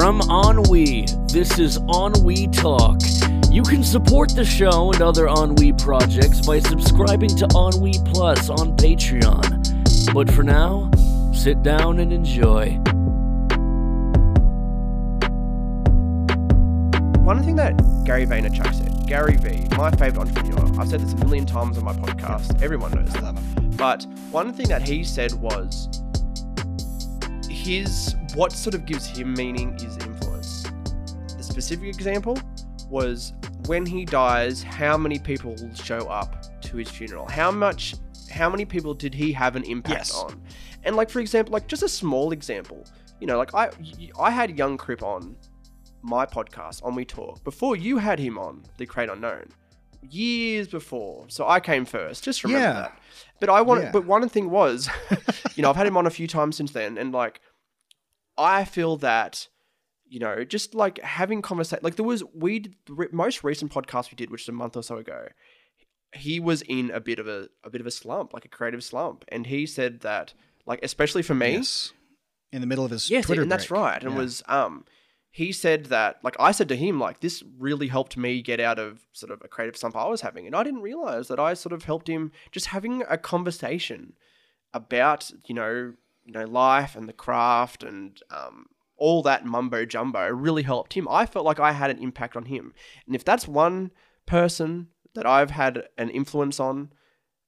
From Ennui, this is Ennui Talk. You can support the show and other Ennui projects by subscribing to Ennui Plus on Patreon. But for now, sit down and enjoy. One thing that Gary Vaynerchuk said, Gary V, my favorite entrepreneur, I've said this a million times on my podcast, everyone knows that. But one thing that he said was his, what sort of gives him meaning is influence. The specific example was when he dies, how many people will show up to his funeral? How much, how many people did he have an impact Yes. on? And like, for example, like just a small example, you know, like I, I had Young Crip on my podcast on We Talk before you had him on the Create Unknown years before. So I came first. Just remember Yeah. that. But I want. Yeah. But one thing was, you know, I've had him on a few times since then, and like, I feel that. You know, just like having conversation, like there was we did, the most recent podcast we did, which is a month or so ago. He was in a bit of a a bit of a slump, like a creative slump, and he said that, like especially for me, Yes. In the middle of his Yes, Twitter and that's right. And Yeah. was um he said that like I said to him like this really helped me get out of sort of a creative slump I was having, and I didn't realize that I sort of helped him just having a conversation about you know you know life and the craft and um all that mumbo jumbo really helped him. I felt like I had an impact on him, and if that's one person that I've had an influence on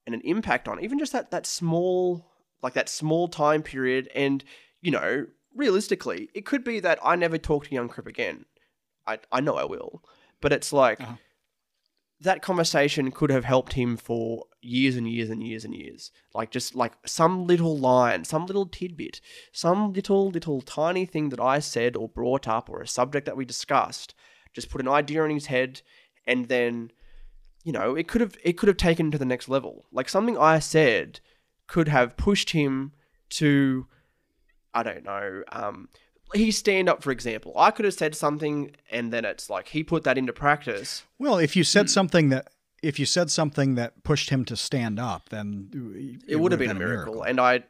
and an impact on, even just that that small like that small time period and you know, realistically, it could be that I never talk to Young Crip again. I, I know I will. But it's like Uh-huh. That conversation could have helped him for years and years and years and years. Like just like some little line, some little tidbit, some little, little tiny thing that I said or brought up or a subject that we discussed, just put an idea in his head and then you know, it could have it could have taken him to the next level. Like something I said could have pushed him to I don't know. Um, his stand up, for example. I could have said something, and then it's like he put that into practice. Well, if you said mm. something that if you said something that pushed him to stand up, then It, would have been a miracle. And I,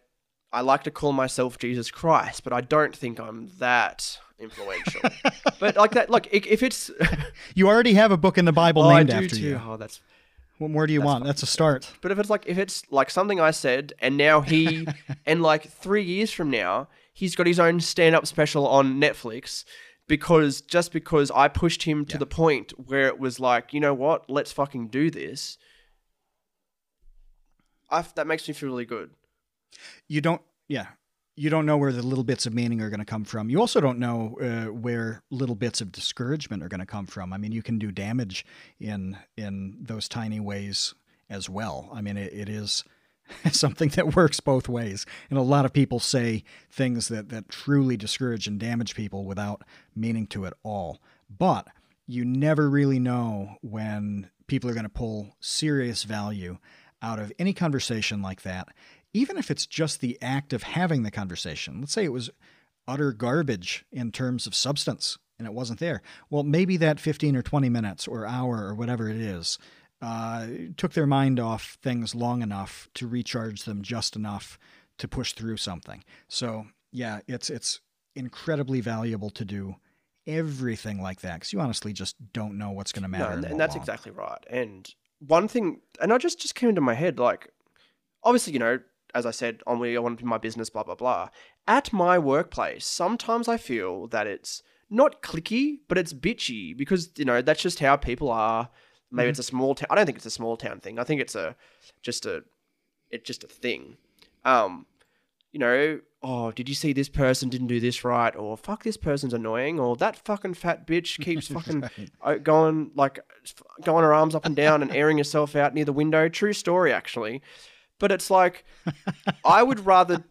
I like to call myself Jesus Christ, but I don't think I'm that influential. but like that, like if, if it's, You already have a book in the Bible oh, I named do after too. you. Oh, that's. What more do you want? That's a start. But if it's like if it's like something I said, and now he, and like three years from now, he's got his own stand-up special on Netflix, because just because I pushed him to Yeah. the point where it was like, you know what, let's fucking do this. I that makes me feel really good. You don't. Yeah. You don't know where the little bits of meaning are going to come from. You also don't know uh, where little bits of discouragement are going to come from. I mean, you can do damage in in those tiny ways as well. I mean, it, it is something that works both ways. And a lot of people say things that, that truly discourage and damage people without meaning to at all. But you never really know when people are going to pull serious value out of any conversation like that, even if it's just the act of having the conversation. Let's say it was utter garbage in terms of substance and it wasn't there. Well, maybe that 15 or 20 minutes or hour or whatever it is uh, took their mind off things long enough to recharge them just enough to push through something. So, yeah, it's it's incredibly valuable to do everything like that because you honestly just don't know what's going to matter. No, and, that's long. exactly right. And one thing, and I just just came into my head, like, obviously, you know, as I said, on we I want to be my business, blah blah blah. At my workplace, sometimes I feel that it's not clicky, but it's bitchy because you know that's just how people are. Maybe it's a small town. I don't think it's a small town thing. I think it's a just a it's just a thing. Um, you know, oh, did you see this person didn't do this right? Or fuck, this person's annoying. Or that fucking fat bitch keeps fucking uh, going like going her arms up and down and airing herself out near the window. True story, actually. But it's like I would rather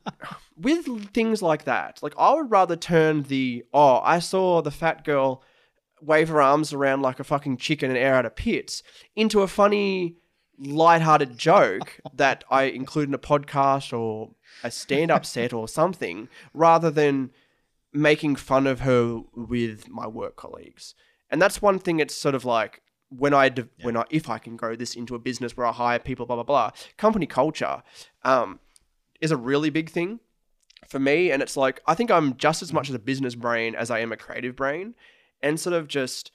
with things like that. Like I would rather turn the oh, I saw the fat girl wave her arms around like a fucking chicken and air out of pits into a funny light-hearted joke that I include in a podcast or a stand-up set or something rather than making fun of her with my work colleagues. And that's one thing it's sort of like when I de- when I if I can grow this into a business where I hire people blah blah blah company culture um is a really big thing for me. And it's like, I think I'm just as much as a business brain as I am a creative brain. And sort of just,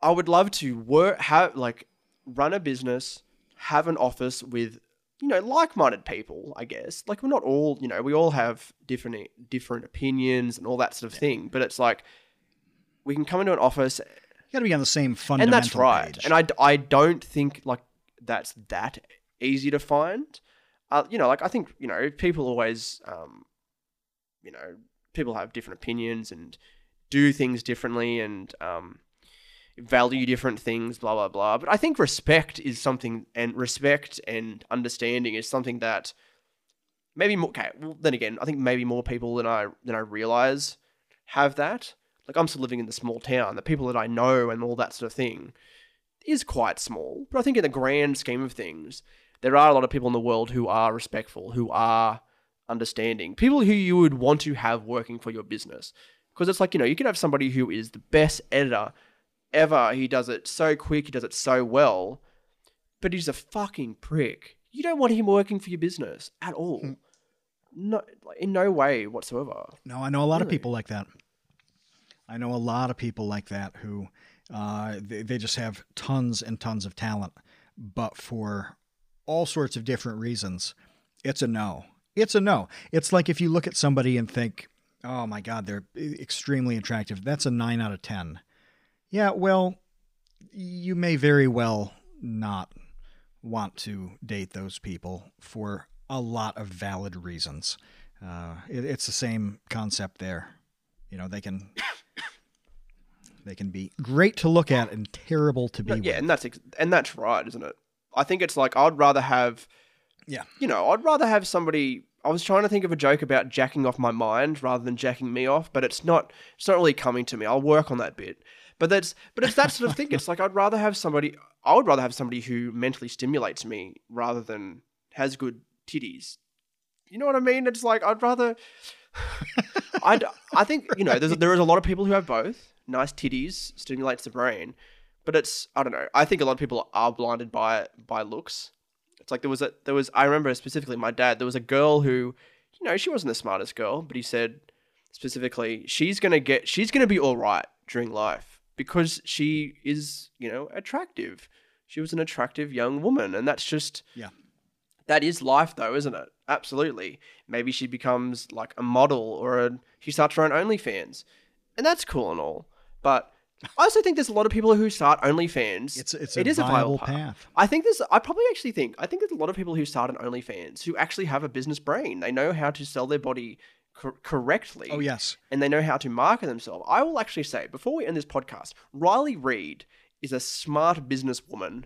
I would love to work, have like run a business, have an office with, you know, like-minded people, I guess. Like we're not all, you know, we all have different different opinions and all that sort of thing. But it's like we can come into an office You got to be on the same fundamental and that's right. page. And I don't think like that's that easy to find. Uh, you know, like I think you know people always, um, you know, people have different opinions and do things differently and um, value different things, blah blah blah. But I think respect is something, and respect and understanding is something that maybe more. Okay, well, then again, I think maybe more people than I than I realize have that. Like I'm still living in the small town. The people that I know and all that sort of thing is quite small. But I think in the grand scheme of things, there are a lot of people in the world who are respectful, who are understanding, people who you would want to have working for your business. Because it's like, you know, you can have somebody who is the best editor ever. He does it so quick, he does it so well, but he's a fucking prick. You don't want him working for your business at all. No, in no way whatsoever. No, I know a lot of people like that. I know a lot of people like that who uh, they, they just have tons and tons of talent, but for all sorts of different reasons, it's a no. It's a no. It's like if you look at somebody and think, oh my God, they're extremely attractive. That's a nine out of 10. Yeah, well, you may very well not want to date those people for a lot of valid reasons. Uh, it, it's the same concept there. You know, they can they can be great to look at and terrible to be No, with. yeah, and that's ex- and that's right, isn't it? I think it's like I'd rather have, Yeah. you know, I'd rather have somebody. I was trying to think of a joke about jacking off my mind rather than jacking me off, but it's not. It's not really coming to me. I'll work on that bit. But that's but it's that sort of thing. It's like I'd rather have somebody. I would rather have somebody who mentally stimulates me rather than has good titties. You know what I mean? It's like I'd rather. I I think you know there's there is a lot of people who have both. Nice titties stimulates the brain, but it's I don't know. I think a lot of people are blinded by by looks. It's like there was a there was I remember specifically my dad. There was a girl who, you know, she wasn't the smartest girl, but he said specifically she's gonna get she's gonna be all right during life because she is you know attractive. She was an attractive young woman, and that's just Yeah. that is life though, isn't it? Absolutely. Maybe she becomes like a model or a, she starts her own OnlyFans. And that's cool and all. But I also think there's a lot of people who start OnlyFans. It's it's It a is a viable viable path. path. I think there's I probably actually think I think there's a lot of people who start an OnlyFans who actually have a business brain. They know how to sell their body cor- correctly Oh yes. and they know how to market themselves. I will actually say, before we end this podcast, Riley Reid is a smart businesswoman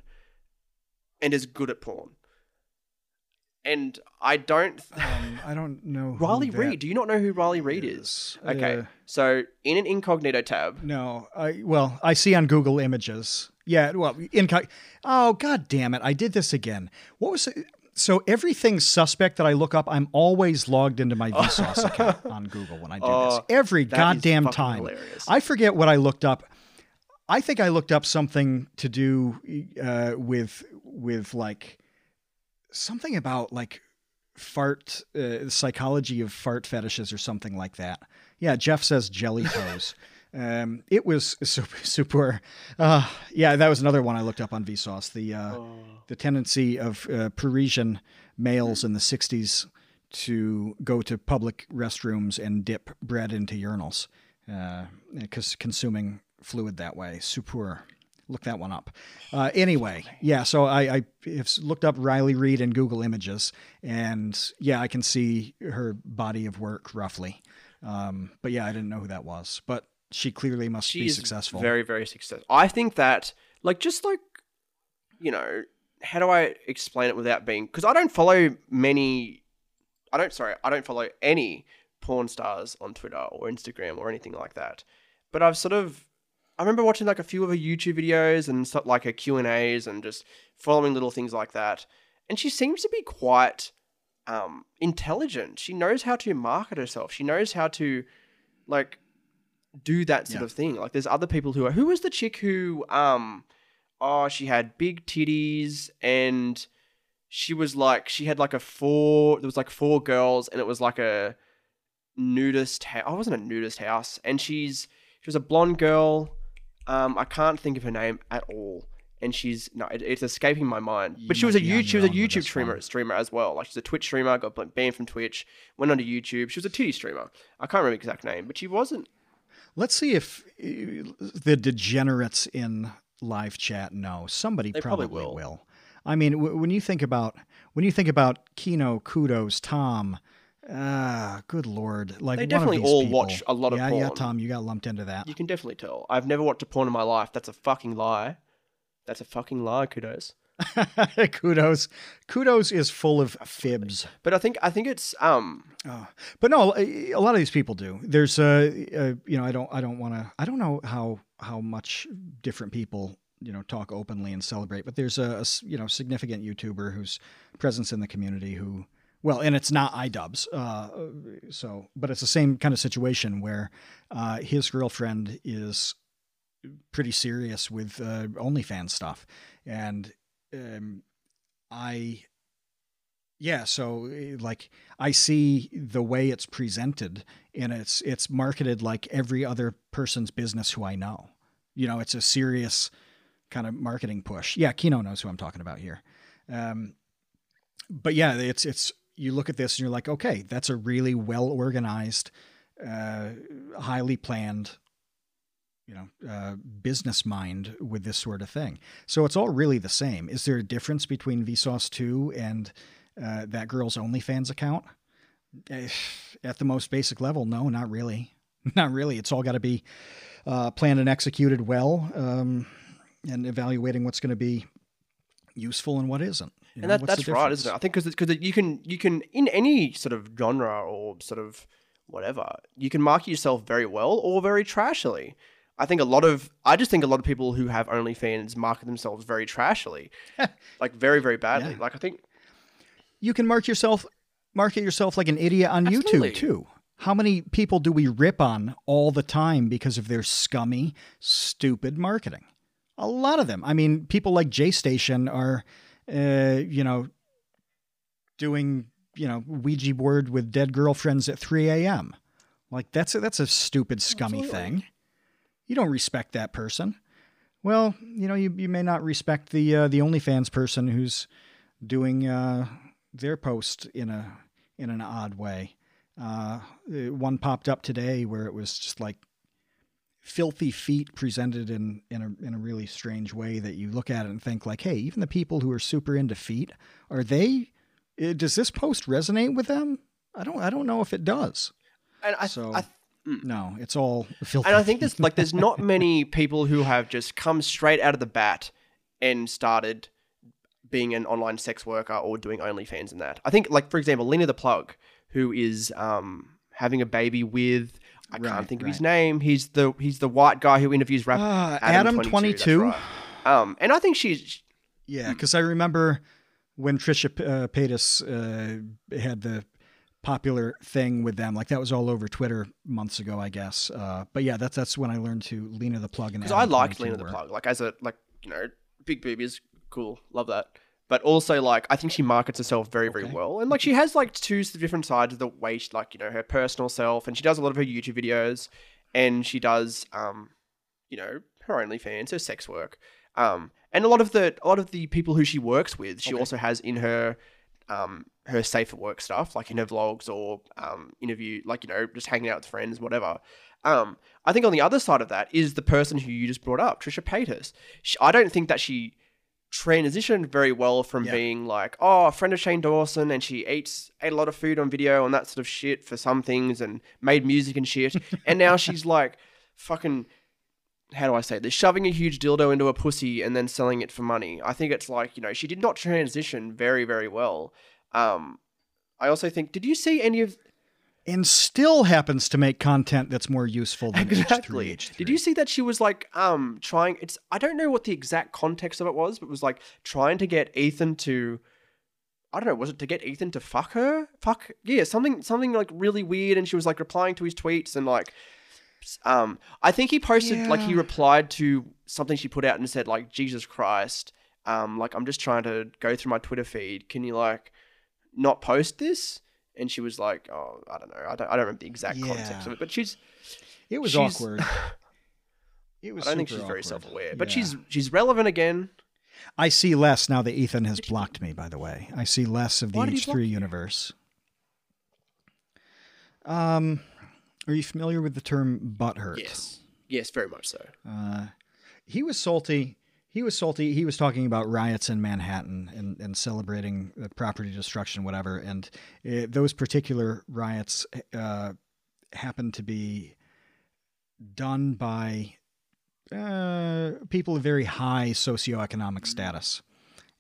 and is good at porn. And I don't. Um, I don't know. who Riley Reid. Do you not know who Riley Reid is? is. Okay. Uh, so in an incognito tab, No, I well, I see on Google Images. Yeah, well, inco- Oh, god damn it! I did this again. What was it? So everything suspect that I look up, I'm always logged into my Vsauce account on Google when I do this. Oh, Every that is goddamn time. hilarious. I forget what I looked up. I think I looked up something to do uh, with with like something about like fart uh, psychology of fart fetishes or something like that. Yeah, Jeff says jelly toes. um, it was super. super uh, yeah, that was another one I looked up on Vsauce. The uh, Oh. the tendency of uh, Parisian males in the '60s to go to public restrooms and dip bread into urinals, because consuming fluid that way. Super. Look that one up. Uh, anyway, yeah. So I, I have looked up Riley Reid in Google Images, and yeah, I can see her body of work roughly. Um, but yeah, I didn't know who that was. But she clearly must she be successful. Very, very successful. I think that, like, just like, you know, how do I explain it without being? Because I don't follow many. I don't. Sorry, I don't follow any porn stars on Twitter or Instagram or anything like that. But I've sort of. I remember watching like a few of her YouTube videos and stuff like her Q and A's and just following little things like that. And she seems to be quite um, intelligent. She knows how to market herself. She knows how to like do that sort Yeah. of thing. Like there's other people who are who was the chick who um oh she had big titties and she was like she had like a four. There was like four girls, and it was like a nudist. house. I wasn't a nudist house, and she's she was a blonde girl. Um, I can't think of her name at all, and she's no, it, it's escaping my mind. You But she was a YouTube, she was a YouTube streamer, one. streamer as well. Like she's a Twitch streamer, got banned from Twitch, went onto YouTube. She was a titty streamer. I can't remember the exact name, but she wasn't. Let's see if uh, the degenerates in live chat know. Somebody They probably probably, will. will. I mean, w- when you think about when you think about Kino, Kudos, Tom, good lord, like They one of definitely all people- watch a lot of yeah, yeah. Tom, you got lumped into that. You can definitely tell. I've never watched a porn in my life. That's a fucking lie. That's a fucking lie. Kudos. kudos, kudos is full of fibs. But I think I think it's um Oh. But no, a a lot of these people do. There's a, uh you know, I don't I don't want to I don't know how how much different people, you know, talk openly and celebrate, but there's a you know, significant YouTuber whose presence in the community who well, and it's not iDubbbz. Uh so, but it's the same kind of situation where uh his girlfriend is pretty serious with uh OnlyFans stuff. And um I yeah, so eh, like I see the way it's presented and it's it's marketed like every other person's business who I know. You know, it's a serious kind of marketing push. Yeah, Kino knows who I'm talking about here. Um, but yeah, it's it's you look at this and you're like, okay, that's a really well organized, uh, highly planned, you know, uh, business mind with this sort of thing. So it's all really the same. Is there a difference between Vsauce two and uh, that girl's OnlyFans account? Eh, At the most basic level, no, not really. Not really. It's all got to be uh, planned and executed well, um, and evaluating what's going to be useful and what isn't. You and know, that, that's right, isn't it? I think because because you can you can in any sort of genre or sort of whatever you can market yourself very well or very trashily. I think a lot of I just think a lot of people who have OnlyFans market themselves very trashily, like very very badly. Yeah. Like I think you can mark yourself market yourself like an idiot on Absolutely. YouTube too. How many people do we rip on all the time because of their scummy, stupid marketing? A lot of them. I mean, people like J Station are, uh, you know, doing you know Ouija board with dead girlfriends at 3 a.m. Like that's a, that's a stupid, scummy Absolutely. thing. You don't respect that person. Well, you know, you, you may not respect the uh, the OnlyFans person who's doing uh, their post in a in an odd way. Uh, uh, one popped up today where it was just like filthy feet presented in in a in a really strange way that you look at it and think like, hey, even the people who are super into feet are they? uh, Does this post resonate with them? I don't I don't know if it does. and I, So- I No, it's all filthy. and I think there's like there's not many people who have just come straight out of the bat and started being an online sex worker or doing OnlyFans and that. I think like for example, Lena the Plug, who is um having a baby with I Right, can't think of his name. He's the he's the white guy who interviews rap Ah, Adam22. 22? right. Um and I think she's Yeah, because I remember when Trisha P- uh, Paytas uh, had the popular thing with them. Like that was all over Twitter months ago, I guess. Uh, but yeah, that's that's when I learned to Lena the Plug and because I liked Lena the. Plug like as a like you know big boobies cool love that but also like I think she markets herself very very Okay. well and like she has like two different sides of the way she like you know her personal self and she does a lot of her YouTube videos and she does um you know her OnlyFans her sex work um and a lot of the a lot of the people who she works with she Okay. also has in her um her safe at work stuff like in her vlogs or um interview like you know just hanging out with friends whatever um, I think on the other side of that is the person who you just brought up, Trisha Paytas. She, I don't think that she transitioned very well from Yeah. being like, oh, a friend of Shane Dawson, and she eats ate a lot of food on video and that sort of shit for some things, and made music and shit, and now she's like, fucking. How do I say this? Shoving a huge dildo into a pussy and then selling it for money. I think it's like you know she did not transition very very well. Um, I also think. Did you see any of and still happens to make content that's more useful than exactly. H3H3. Did you see that she was like um trying it's I don't know what the exact context of it was, but it was like trying to get Ethan to I don't know, was it to get Ethan to fuck her? Fuck yeah, something something like really weird and she was like replying to his tweets and like um I think he posted like he replied to something she put out and said like Jesus Christ um, like I'm just trying to go through my Twitter feed. Can you like not post this?" And she was like, "Oh, I don't know. I don't. I don't remember the exact context of it, but she's It was she's- awkward. It was. I don't think she's super very self-aware, but Yeah. she's she's relevant again. I see less now that Ethan has blocked me. By the way, I see less of the H three you? universe. Um, are you familiar with the term butthurt? Yes, yes, very much so. Uh, he was salty. He was salty. He was talking about riots in Manhattan and, and celebrating the property destruction, whatever. And uh, those particular riots uh, happened to be done by uh, people of very high socioeconomic status.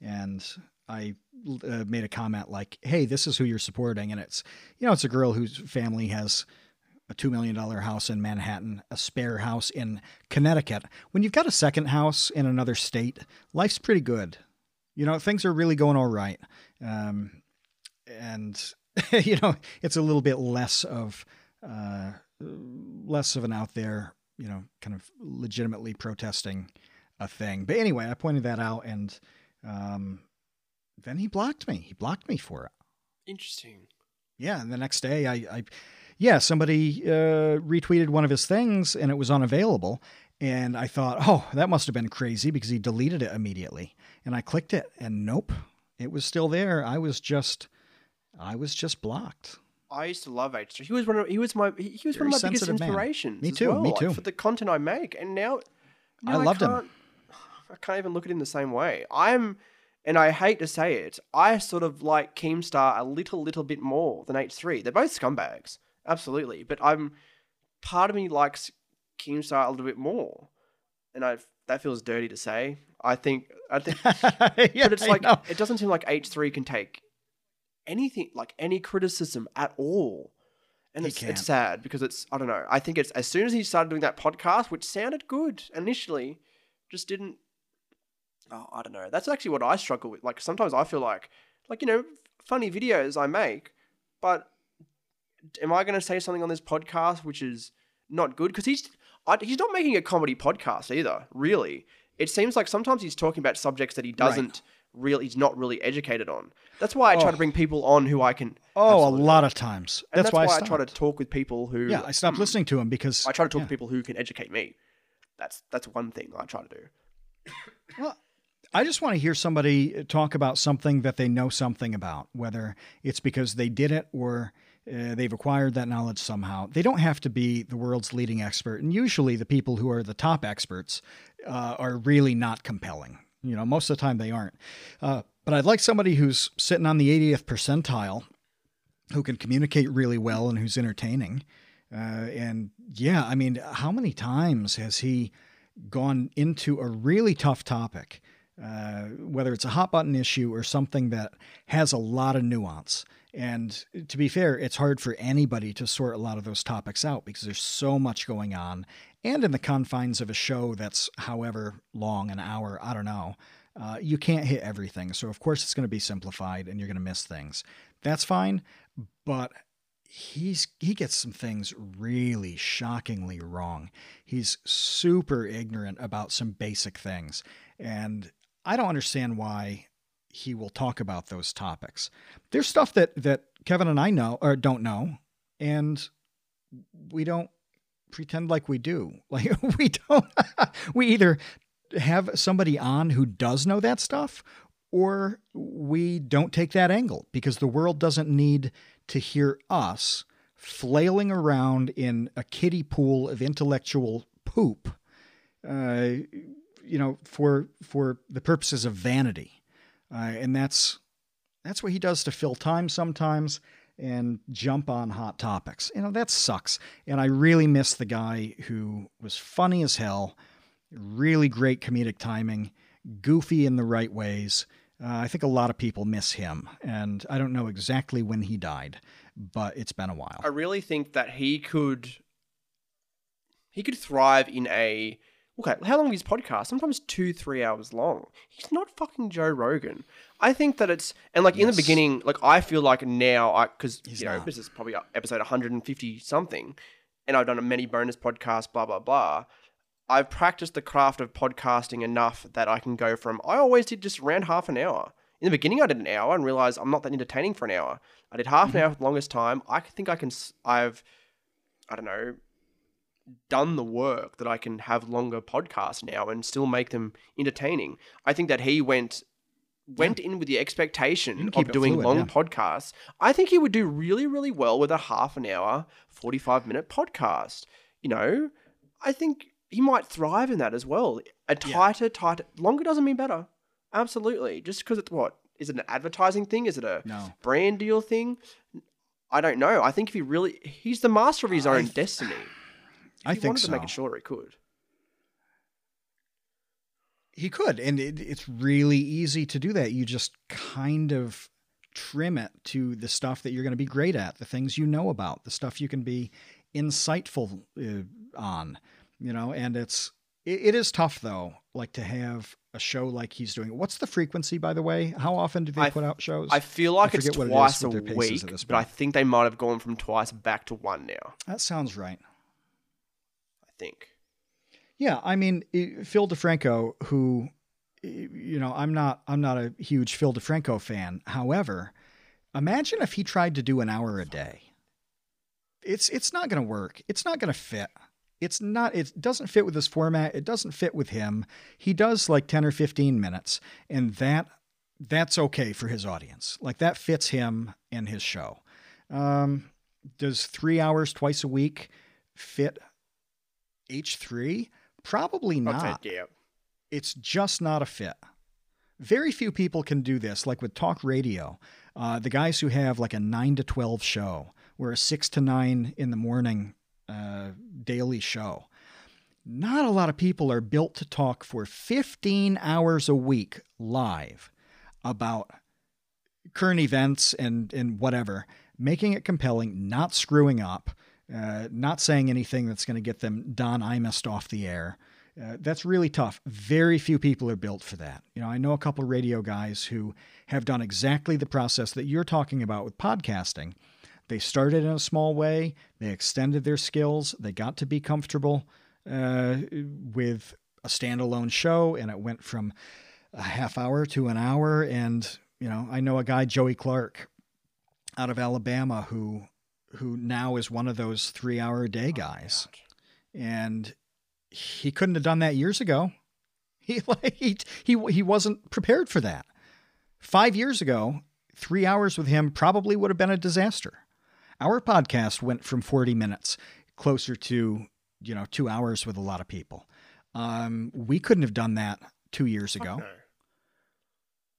And I uh, made a comment like, "Hey, this is who you're supporting," and it's you know it's a girl whose family has a $2 million house in Manhattan, a spare house in Connecticut. When you've got a second house in another state, life's pretty good. You know, things are really going all right. Um, and, you know, it's a little bit less of, uh, less of an out there, you know, kind of legitimately protesting a thing. But anyway, I pointed that out and, um, then he blocked me. He blocked me for it. Interesting. Yeah, and the next day, I, I yeah, somebody uh, retweeted one of his things and it was unavailable, and I thought, oh, that must have been crazy because he deleted it immediately, and I clicked it, and nope, it was still there. I was just, I was just blocked. I used to love H3. He was one of he was my he was Very one of my biggest sensitive man. inspirations. Me too, well, me like, too. for the content I make, and now, I now loved him. can't, I can't even look at him the same way. I'm, and I hate to say it, I sort of like Keemstar a little little bit more than H3. They're both scumbags, absolutely. But I'm, part of me likes Keemstar a little bit more, and I that feels dirty to say. I think I think yeah, but it's like know. it doesn't seem like H three can take anything like any criticism at all, and it's it's sad because it's I don't know. I think it's as soon as he started doing that podcast, which sounded good initially, just didn't. Oh, I don't know. That's actually what I struggle with. Like sometimes I feel like like you know funny videos I make, but am I going to say something on this podcast which is not good? Because he's I, he's not making a comedy podcast either. Really, it seems like sometimes he's talking about subjects that he doesn't really. He's not really educated on. That's why I try Oh. to bring people on who I can. Oh, Absolutely. a lot of times. And That's, why, I, I try to talk with people who. Yeah, I stopped hmm. listening to him because I try to talk yeah. to people who can educate me. That's that's one thing I try to do. Well, I just want to hear somebody talk about something that they know something about, whether it's because they did it or uh, they've acquired that knowledge somehow. They don't have to be the world's leading expert. And usually the people who are the top experts uh, are really not compelling. You know, most of the time they aren't. Uh, but I'd like somebody who's sitting on the 80th percentile who can communicate really well and who's entertaining. Uh, and yeah, I mean, how many times has he gone into a really tough topic, uh, whether it's a hot button issue or something that has a lot of nuance? And to be fair, it's hard for anybody to sort a lot of those topics out because there's so much going on. And in the confines of a show that's however long, an hour, I don't know, uh, you can't hit everything. So, of course, it's going to be simplified and you're going to miss things. That's fine. But he's he gets some things really shockingly wrong. He's super ignorant about some basic things, and I don't understand why he will talk about those topics. There's stuff that that Kevin and I know or don't know, and we don't pretend like we do. Like we don't. we either have somebody on who does know that stuff or we don't take that angle because the world doesn't need to hear us flailing around in a kiddie pool of intellectual poop uh, you know for for the purposes of vanity uh, and that's that's what he does to fill time sometimes and jump on hot topics. You know that sucks. And i really miss the guy who was funny as hell really great comedic timing goofy in the right ways. Uh, I think a lot of people miss him, and I don't know exactly when he died, but it's been a while. I really think that he could he could thrive in a okay, how long is his podcast? Sometimes two, three hours long. He's not fucking Joe Rogan. I think that it's and like in Yes. the beginning, like I feel like now I because He's you know not. this is probably uh, episode 150 something, and I've done a many bonus podcasts, blah blah blah. I've practiced the craft of podcasting enough that I can go from I always did just around half an hour. In the beginning, I did an hour and realized I'm not that entertaining for an hour. I did half an mm-hmm. hour for the longest time. I think I can. s- I've, I don't know, done the work that I can have longer podcasts now and still make them entertaining. I think that he went went in with the expectation of keep doing fluid, long yeah. podcasts. I think he would do really, really well with a half an hour, 45 minute podcast. You know, I think he might thrive in that as well. A tighter, tighter, longer doesn't mean better. Absolutely. Just because it's what? Is it an advertising thing? Is it a No. brand deal thing? I don't know. I think if he really, he's the master of his own destiny. I he think wanted to make so. it shorter, he could. He could, and it, it's really easy to do that. You just kind of trim it to the stuff that you're going to be great at, the things you know about, the stuff you can be insightful uh, on, you know. And it's it, it is tough though, like to have a show like he's doing. What's the frequency, by the way? How often do they I- put out shows? I feel like it's forget it is twice a with their paces week, but I think they might have gone from twice back to one now. that sounds right. Think. Yeah, I mean Phil DeFranco, who you know, I'm not I'm not a huge Phil DeFranco fan. However, imagine if he tried to do an hour a day. It's it's not going to work. It's not going to fit. It's not it doesn't fit with his format. It doesn't fit with him. He does like 10 or 15 minutes and that that's okay for his audience. Like that fits him and his show. Um does 3 hours twice a week fit H3? Probably not. yeah. It's just not a fit. Very few people can do this, like with talk radio. Uh, the guys who have like a 9 to 12 show, or a 6 to 9 in the morning uh, daily show. Not a lot of people are built to talk for 15 hours a week live about current events and, and whatever, making it compelling, not screwing up, uh, not saying anything that's going to get them Don Imus off the air. Uh, that's really tough. Very few people are built for that. You know, I know a couple radio guys who have done exactly the process that you're talking about with podcasting. They started in a small way, they extended their skills, they got to be comfortable uh, with a standalone show, and it went from a half hour to an hour. And, you know, I know a guy, Joey Clark, out of Alabama, who who now is one of those three hour a day guys. And he couldn't have done that years ago. He like he, he he wasn't prepared for that. Five years ago, three hours with him probably would have been a disaster. Our podcast went from 40 minutes closer to, you know, two hours with a lot of people. Um, we couldn't have done that two years ago. No.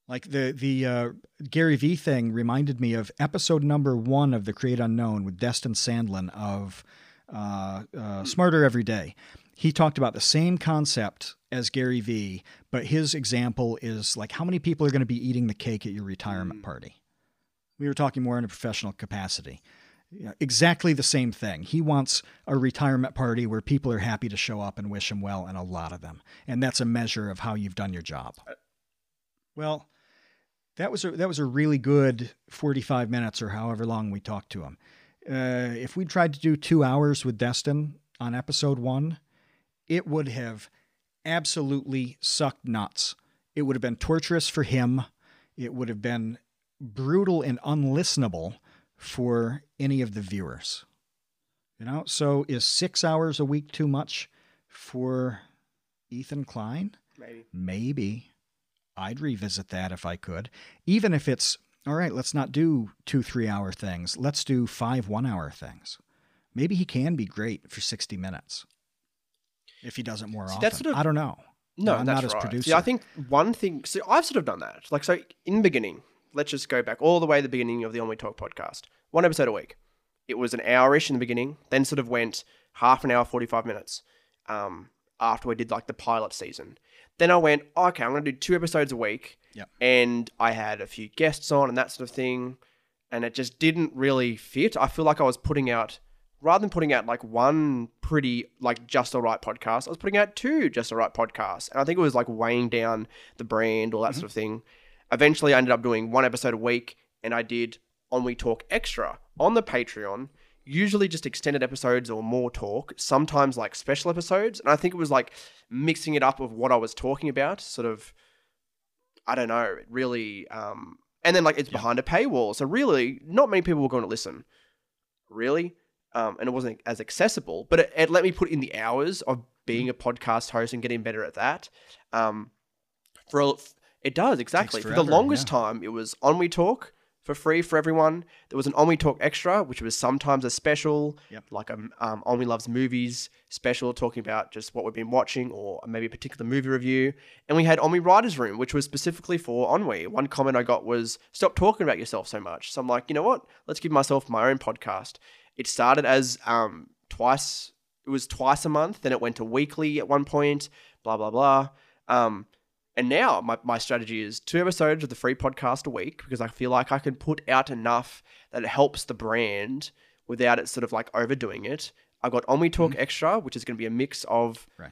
Like the the uh, Gary Vee thing reminded me of episode number one of the Create Unknown with Destin Sandlin of uh, uh, Smarter Every Day. He talked about the same concept as Gary Vee, but his example is like how many people are going to be eating the cake at your retirement party. We were talking more in a professional capacity. Yeah, exactly the same thing. He wants a retirement party where people are happy to show up and wish him well, and a lot of them. And that's a measure of how you've done your job. Well, that was a that was a really good 45 minutes or however long we talked to him. Uh, if we tried to do two hours with Destin on episode one, it would have absolutely sucked nuts. It would have been torturous for him. It would have been brutal and unlistenable for any of the viewers. You know, so is six hours a week too much for Ethan Klein? Maybe. Maybe. I'd revisit that if I could. Even if it's, all right, let's not do two three hour things. Let's do five one hour things. Maybe he can be great for 60 minutes if he does it more See, often. that's sort of- I don't know. No, I'm that's not right. producer. See, I think one thing. So I've sort of done that. Like, so in the beginning, let's just go back all the way to the beginning of the Ennui Talk podcast. One episode a week. It was an hour-ish in the beginning, then sort of went half an hour, forty-five minutes. Um, after we did like the pilot season, then I went, okay, I'm going to do two episodes a week. And I had a few guests on and that sort of thing, and it just didn't really fit. I feel like I was putting out rather than putting out like one pretty like just alright podcast, I was putting out two just alright podcasts. And I think it was like weighing down the brand, all that sort mm-hmm. of thing. Eventually I ended up doing one episode a week and I did Ennui Talk Extra on the Patreon usually just extended episodes or more talk, sometimes like special episodes. And I think it was like mixing it up of what I was talking about, sort of, I don't know, really. Um, and then like it's Yeah. behind a paywall. So really, not many people were going to listen. Really. Um, and it wasn't as accessible, but it, it let me put in the hours of being a podcast host and getting better at that. Um, for a, it does exactly for the longest yeah. time. It was on we talk for free for everyone. There was an We Talk Extra, which was sometimes a special, Yep. like a um, On We Loves Movies special, talking about just what we've been watching or maybe a particular movie review. And we had We Writers Room, which was specifically for We. One comment I got was, stop talking about yourself so much. So I'm like, you know what? Let's give myself my own podcast. It started as um, twice, it was twice a month, then it went to weekly at one point, blah, blah, blah. Um, and now my, my strategy is two episodes of the free podcast a week because I feel like I can put out enough that it helps the brand without it sort of like overdoing it. I've got Ennui Talk Extra, which is going to be a mix of, Right.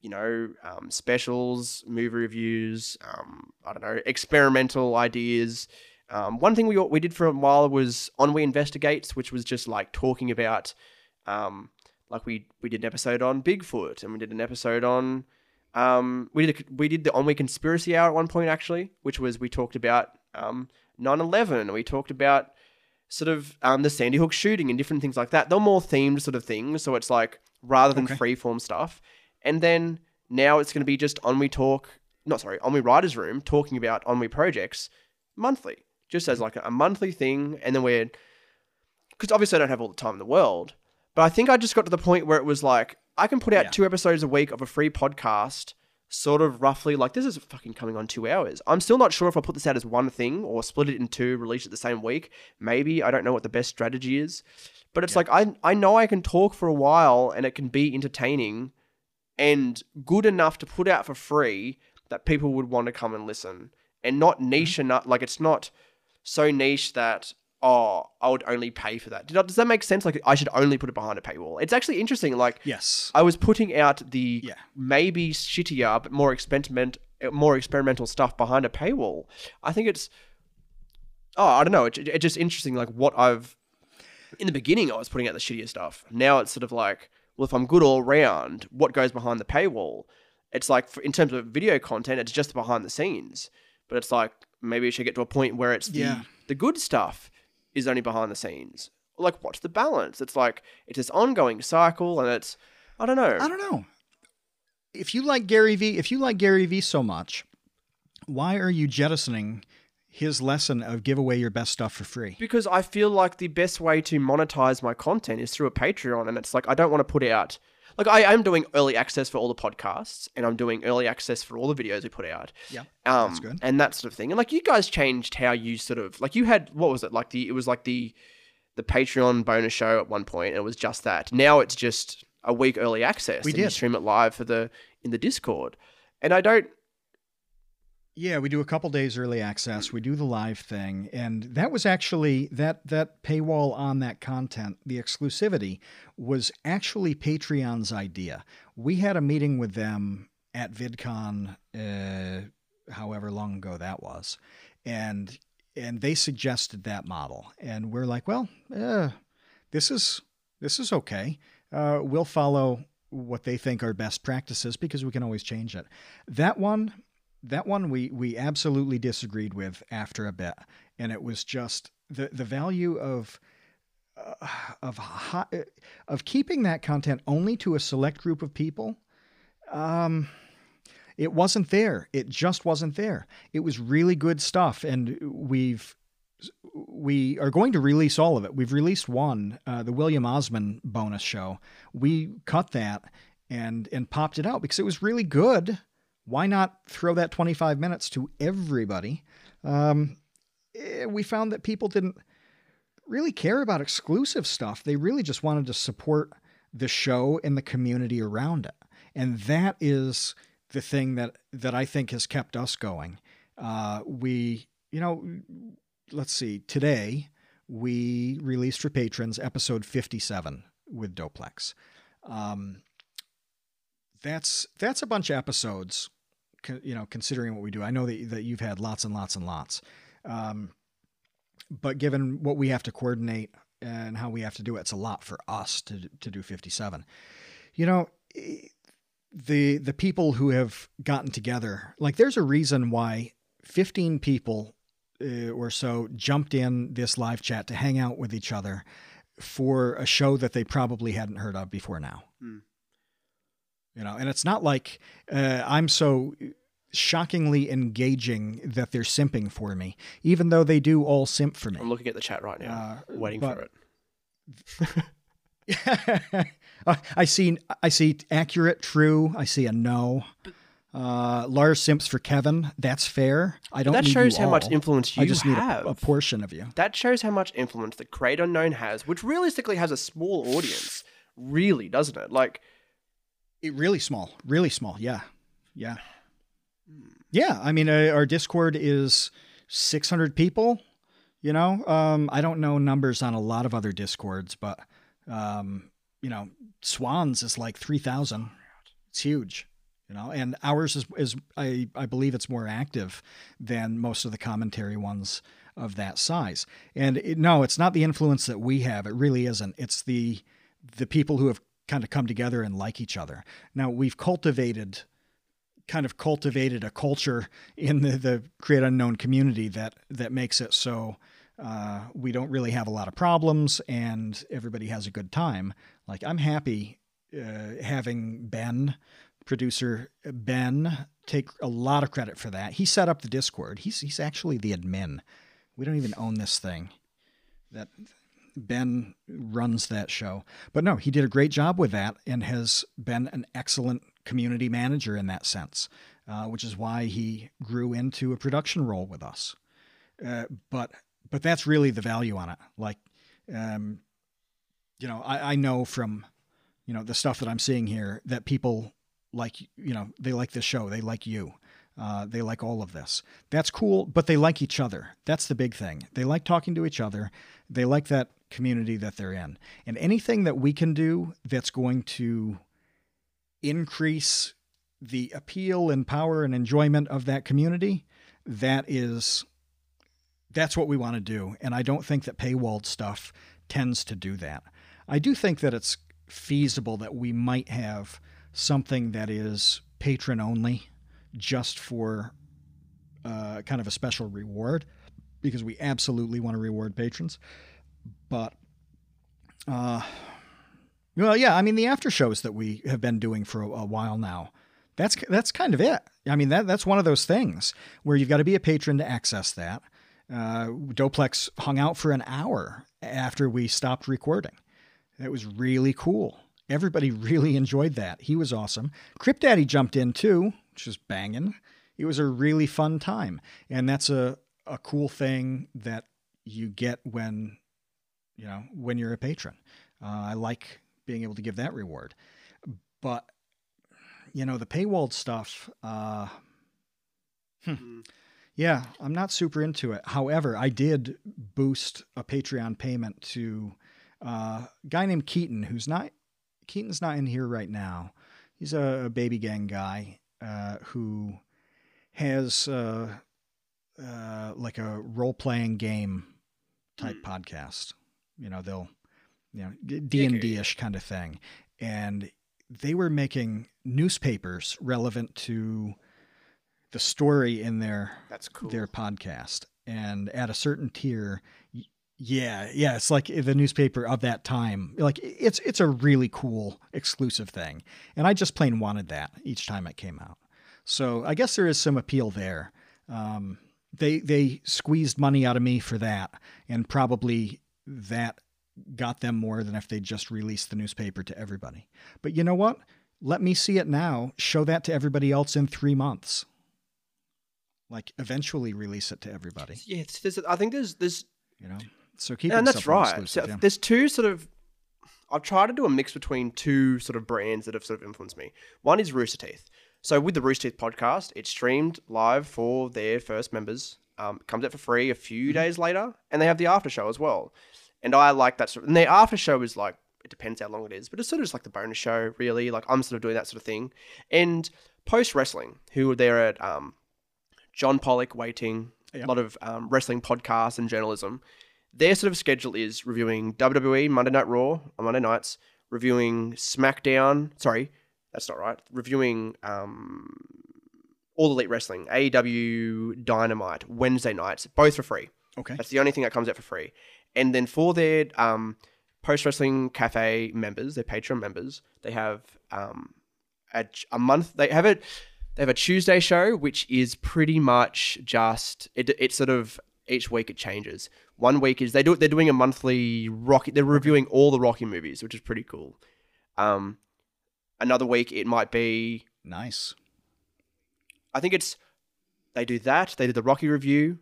you know, um, specials, movie reviews, um, I don't know, experimental ideas. Um, one thing we we did for a while was On We Investigates, which was just like talking about, um, like we we did an episode on Bigfoot and we did an episode on um, we did we did the on week conspiracy hour at one point actually, which was we talked about um 9/11 we talked about sort of um the Sandy Hook shooting and different things like that. They're more themed sort of things, so it's like rather than Okay. freeform stuff. And then now it's going to be just on we talk, not sorry, on we writers room talking about on we projects monthly, just as like a monthly thing. And then we're because obviously I don't have all the time in the world, but I think I just got to the point where it was like I can put out Yeah. two episodes a week of a free podcast, sort of roughly like this is fucking coming on two hours. I'm still not sure if I put this out as one thing or split it in two, release it the same week. Maybe I don't know what the best strategy is, but it's like I I know I can talk for a while and it can be entertaining and good enough to put out for free that people would want to come and listen and not mm-hmm. niche enough like it's not so niche that oh i would only pay for that. Does that make sense? Like i should only put it behind a paywall. It's actually interesting like Yes. i was putting out the Yeah. maybe shittier but more experiment more experimental stuff behind a paywall. I think it's oh i don't know. It, it's just interesting like what i've in the beginning i was putting out the shittier stuff. Now it's sort of like well if i'm good all round what goes behind the paywall? It's like for, in terms of video content it's just behind the scenes. But it's like maybe it should get to a point where it's the Yeah. the good stuff is only behind the scenes like what's the balance it's like it's this ongoing cycle and it's i don't know I don't know. If you like Gary Vee, if you like Gary Vee so much, why are you jettisoning his lesson of give away your best stuff for free? because I feel like the best way to monetize my content is through a Patreon, and it's like I don't want to put out. Like I am doing early access for all the podcasts, and I'm doing early access for all the videos we put out. Yeah, um, that's good. and that sort of thing. And like you guys changed how you sort of like you had what was it like the it was like the the Patreon bonus show at one point, and it was just that. Now it's just a week early access. We did. stream it live for the in the Discord, and I don't. Yeah, we do a couple days early access. We do the live thing, and that was actually that that paywall on that content, the exclusivity, was actually Patreon's idea. We had a meeting with them at VidCon, uh, however long ago that was, and and they suggested that model, and we're like, well, uh, this is this is okay. Uh, we'll follow what they think are best practices because we can always change it. That one that one we we absolutely disagreed with after a bit. And it was just the the value of uh, of hi, of keeping that content only to a select group of people um it wasn't there. It just wasn't there. It was really good stuff. And we've we are going to release all of it. We've released one uh, the william osman bonus show. We cut that and and popped it out because it was really good why not throw that 25 minutes to everybody? Um, eh, we found that people didn't really care about exclusive stuff. They really just wanted to support the show and the community around it. And that is the thing that, that I think has kept us going. Uh, we, you know, let's see, today we released for patrons episode 57 with Doplex. Um, that's that's a bunch of episodes you know considering what we do i know that, that you've had lots and lots and lots um, but given what we have to coordinate and how we have to do it. It's a lot for us to to do 57. You know, eh, the the people who have gotten together, like there's a reason why 15 people uh, or so jumped in this live chat to hang out with each other for a show that they probably hadn't heard of before now. Hmm. You know, and it's not like uh, I'm so shockingly engaging that they're simping for me, even though they do all simp for me. I'm looking at the chat right now, Uh, waiting but- for it. I see. I see accurate, true. I see a no. Uh, Lars simps for Kevin. That's fair. I don't. That shows how much influence you I just need a, have. a portion of you. that shows how much influence the Create Unknown has, which realistically has a small audience. Really, doesn't it? Like, It, really small. Really small. Yeah. Yeah. Yeah. I mean, uh, our Discord is 600 people. You know, um, I don't know numbers on a lot of other Discords, but um, you know, Swans is like 3,000. It's huge. You know, and ours is, is I, I believe it's more active than most of the commentary ones of that size. And it, no, it's not the influence that we have. It really isn't. It's the the people who have kind of come together and like each other. Now we've cultivated kind of cultivated a culture in the, the create unknown community that that makes it so uh, we don't really have a lot of problems and everybody has a good time. Like I'm happy uh, having Ben, producer Ben, take a lot of credit for that. He set up the Discord. He's he's actually the admin. We don't even own this thing. That Ben runs that show. But no, he did a great job with that and has been an excellent community manager in that sense, uh, which is why he grew into a production role with us. Uh, but but that's really the value on it. Like, um, you know, I, I know from you know the stuff that I'm seeing here that people like you know they like this show, they like you. Uh, they like all of this. That's cool, but they like each other. That's the big thing. They like talking to each other. They like that community that they're in. And anything that we can do that's going to increase the appeal and power and enjoyment of that community, that is that's what we want to do. And I don't think that paywalled stuff tends to do that. I do think that it's feasible that we might have something that is patron only just for uh, kind of a special reward because we absolutely want to reward patrons. But, uh, well, yeah, I mean the after shows that we have been doing for a, a while now. That's that's kind of it. I mean that that's one of those things where you've got to be a patron to access that. Uh, Doplex hung out for an hour after we stopped recording. That was really cool. Everybody really enjoyed that. He was awesome. Crypt Daddy jumped in too, which was banging. It was a really fun time, and that's a a cool thing that you get when you know when you're a patron. Uh, I like being able to give that reward, but you know the paywalled stuff. Uh, hmm. Yeah, I'm not super into it. However, I did boost a Patreon payment to uh, a guy named Keaton, who's not Keaton's not in here right now. He's a, a baby gang guy uh, who has uh, uh, like a role playing game type podcast. You know, they'll you know D and D ish kind of thing, and they were making newspapers relevant to the story in their That's cool. their podcast. And at a certain tier yeah yeah it's like the newspaper of that time. Like it's it's a really cool exclusive thing. And i just plain wanted that each time it came out. So i guess there is some appeal there. Um, they they squeezed money out of me for that and probably that got them more than if they just released the newspaper to everybody but you know what let me see it now show that to everybody else in three months like eventually release it to everybody Yeah, there's, I think there's there's you know so keep and that's right. exclusive, So yeah. There's two sort of. I've tried to do a mix between two sort of brands that have sort of influenced me. One is Rooster Teeth. So with the Rooster Teeth podcast, it's streamed live for their first members. Um, comes out for free a few Mm-hmm. days later, and they have the after show as well. And I like that sort of. And the after show is like it depends how long it is, but it's sort of just like the bonus show, really. Like I'm sort of doing that sort of thing. And post wrestling, who were there at um, John Pollock Wai Ting, Yep. a lot of um, wrestling podcasts and journalism their sort of schedule is reviewing WWE Monday Night Raw on Monday nights, reviewing SmackDown. Sorry, that's not right. Reviewing um, All Elite Wrestling, AEW Dynamite Wednesday nights, both for free. Okay. That's the only thing that comes out for free. And then for their um, Post Wrestling Cafe members, their Patreon members, they have um, a, a month. They have it. They have a Tuesday show, which is pretty much just it. It's sort of each week it changes. One week is they do they're doing a monthly Rocky. They're reviewing all the Rocky movies, which is pretty cool. Um, another week it might be. Nice. I think it's they do that. They do the Rocky review,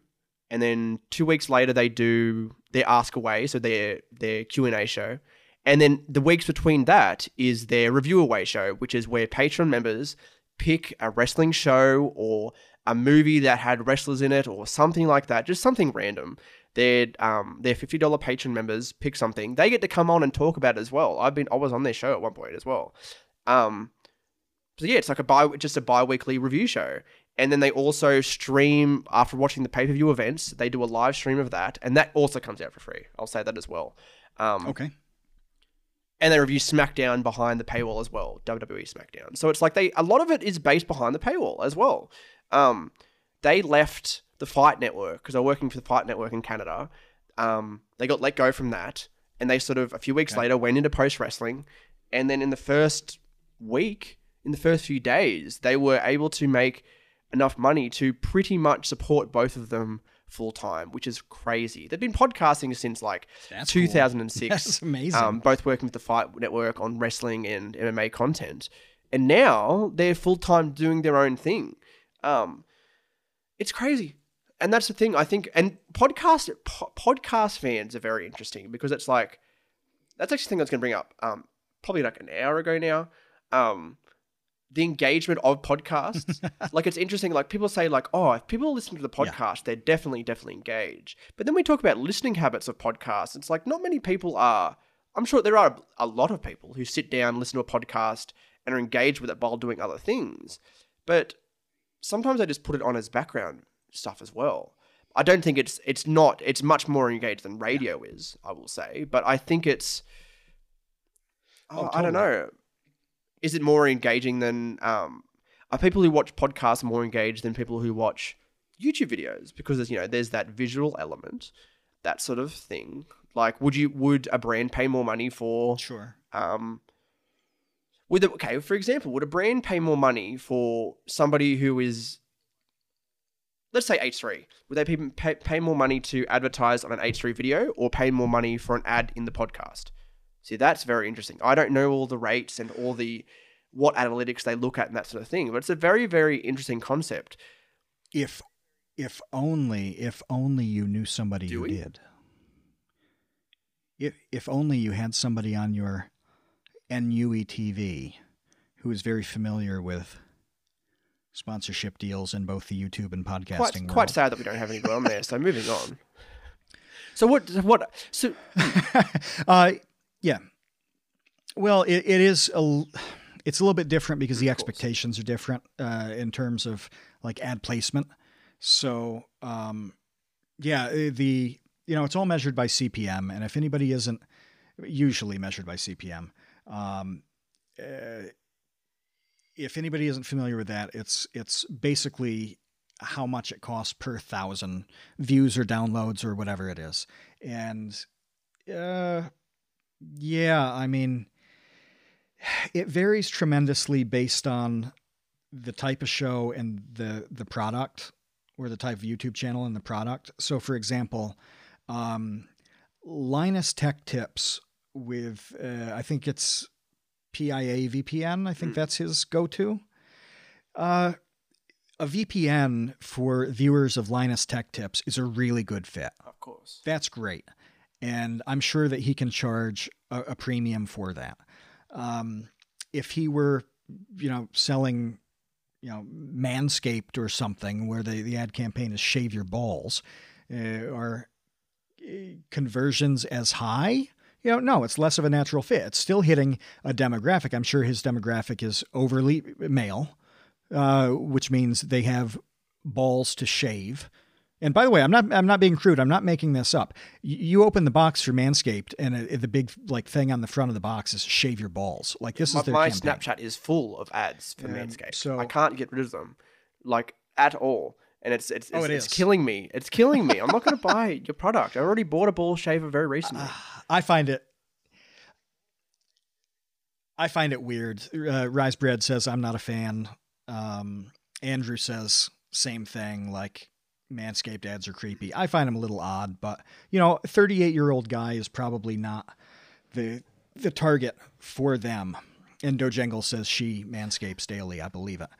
and then two weeks later they do their Ask Away, so their their Q and A show, and then the weeks between that is their Review Away show, which is where Patreon members pick a wrestling show or a movie that had wrestlers in it or something like that, just something random. Their um their fifty dollar patron members pick something. They get to come on and talk about it as well. I've been I was on their show at one point as well. Um, so yeah, it's like a bi just a bi-weekly review show. And then they also stream after watching the pay-per-view events. They do a live stream of that, and that also comes out for free. I'll say that as well. Um, Okay. and they review SmackDown behind the paywall as well, WWE SmackDown. So it's like they a lot of it is based behind the paywall as well. Um, they left the Fight Network because they're working for the Fight Network in Canada. Um, they got let go from that, and they sort of a few weeks Okay. later went into post wrestling, and then in the first week, in the first few days, they were able to make enough money to pretty much support both of them full time, which is crazy. They've been podcasting since like That's cool. 2006 That's amazing. um, both working with the Fight Network on wrestling and MMA content, and now they're full time doing their own thing. Um, it's crazy, and that's the thing I think. And podcast po- podcast fans are very interesting because it's like that's actually the thing I was going to bring up. Um, probably like an hour ago now. Um, the engagement of podcasts, like it's interesting. Like people say, like, oh, if people listen to the Yeah. podcast, they're definitely, definitely engaged. But then we talk about listening habits of podcasts. It's like not many people are. I'm sure there are a lot of people who sit down, listen to a podcast, and are engaged with it while doing other things. But sometimes I just put it on as background stuff as well. I don't think it's it's not it's much more engaged than radio is. I will say, but I think it's. Oh, I don't know. Is it more engaging than um? Are people who watch podcasts more engaged than people who watch YouTube videos? Because there's you know there's that visual element, that sort of thing. Like, would you would a brand pay more money for Sure. um, would the, okay, for example, would a brand pay more money for somebody who is, let's say H3? Would they pay, pay, pay more money to advertise on an H3 video or pay more money for an ad in the podcast? See, that's very interesting. I don't know all the rates and all the what analytics they look at and that sort of thing, but it's a very, very interesting concept. If if only if only you knew somebody Do who we? did. If if only you had somebody on your Ennui TV who is very familiar with sponsorship deals in both the YouTube and podcasting Quite, world. quite sad that we don't have anybody on there. So moving on. So what? What? So uh, yeah. Well, it, it is a it's a little bit different because the expectations are different uh, in terms of like ad placement. So, um, yeah, uh, the you know it's all measured by CPM, and if anybody isn't usually measured by CPM, um, uh, if anybody isn't familiar with that, it's it's basically how much it costs per thousand views or downloads or whatever it is. And uh, yeah, I mean, it varies tremendously based on the type of show and the the product or the type of YouTube channel and the product. So, for example, um, Linus Tech Tips with uh, I think it's PIA VPN. I think Mm. that's his go-to. Uh, a VPN for viewers of Linus Tech Tips is a really good fit. of course. That's great. And I'm sure that he can charge a, a premium for that. Um, if he were, you know, selling, you know, Manscaped or something where the, the ad campaign is shave your balls, uh, are uh, conversions as high? You know, no, it's less of a natural fit. It's still hitting a demographic. I'm sure his demographic is overly male, uh, which means they have balls to shave And by the way, I'm not I'm not being crude. I'm not making this up. You, open the box for Manscaped, and it, the big like thing on the front of the box is shave your balls. Like this my, is their my campaign. Snapchat is full of ads for Um, Manscaped. so- I can't get rid of them, like at all. And it's it's it's, Oh, it it's killing me. It's killing me. I'm not going to buy your product. I already bought a ball shaver very recently. I find it. I find it weird. Uh, Rise Bread says I'm not a fan. Um, Andrew says same thing. Like Manscaped ads are creepy. I find them a little odd, but you know, 38 year old guy is probably not the the target for them. And Dojangle says she manscapes daily. I believe it.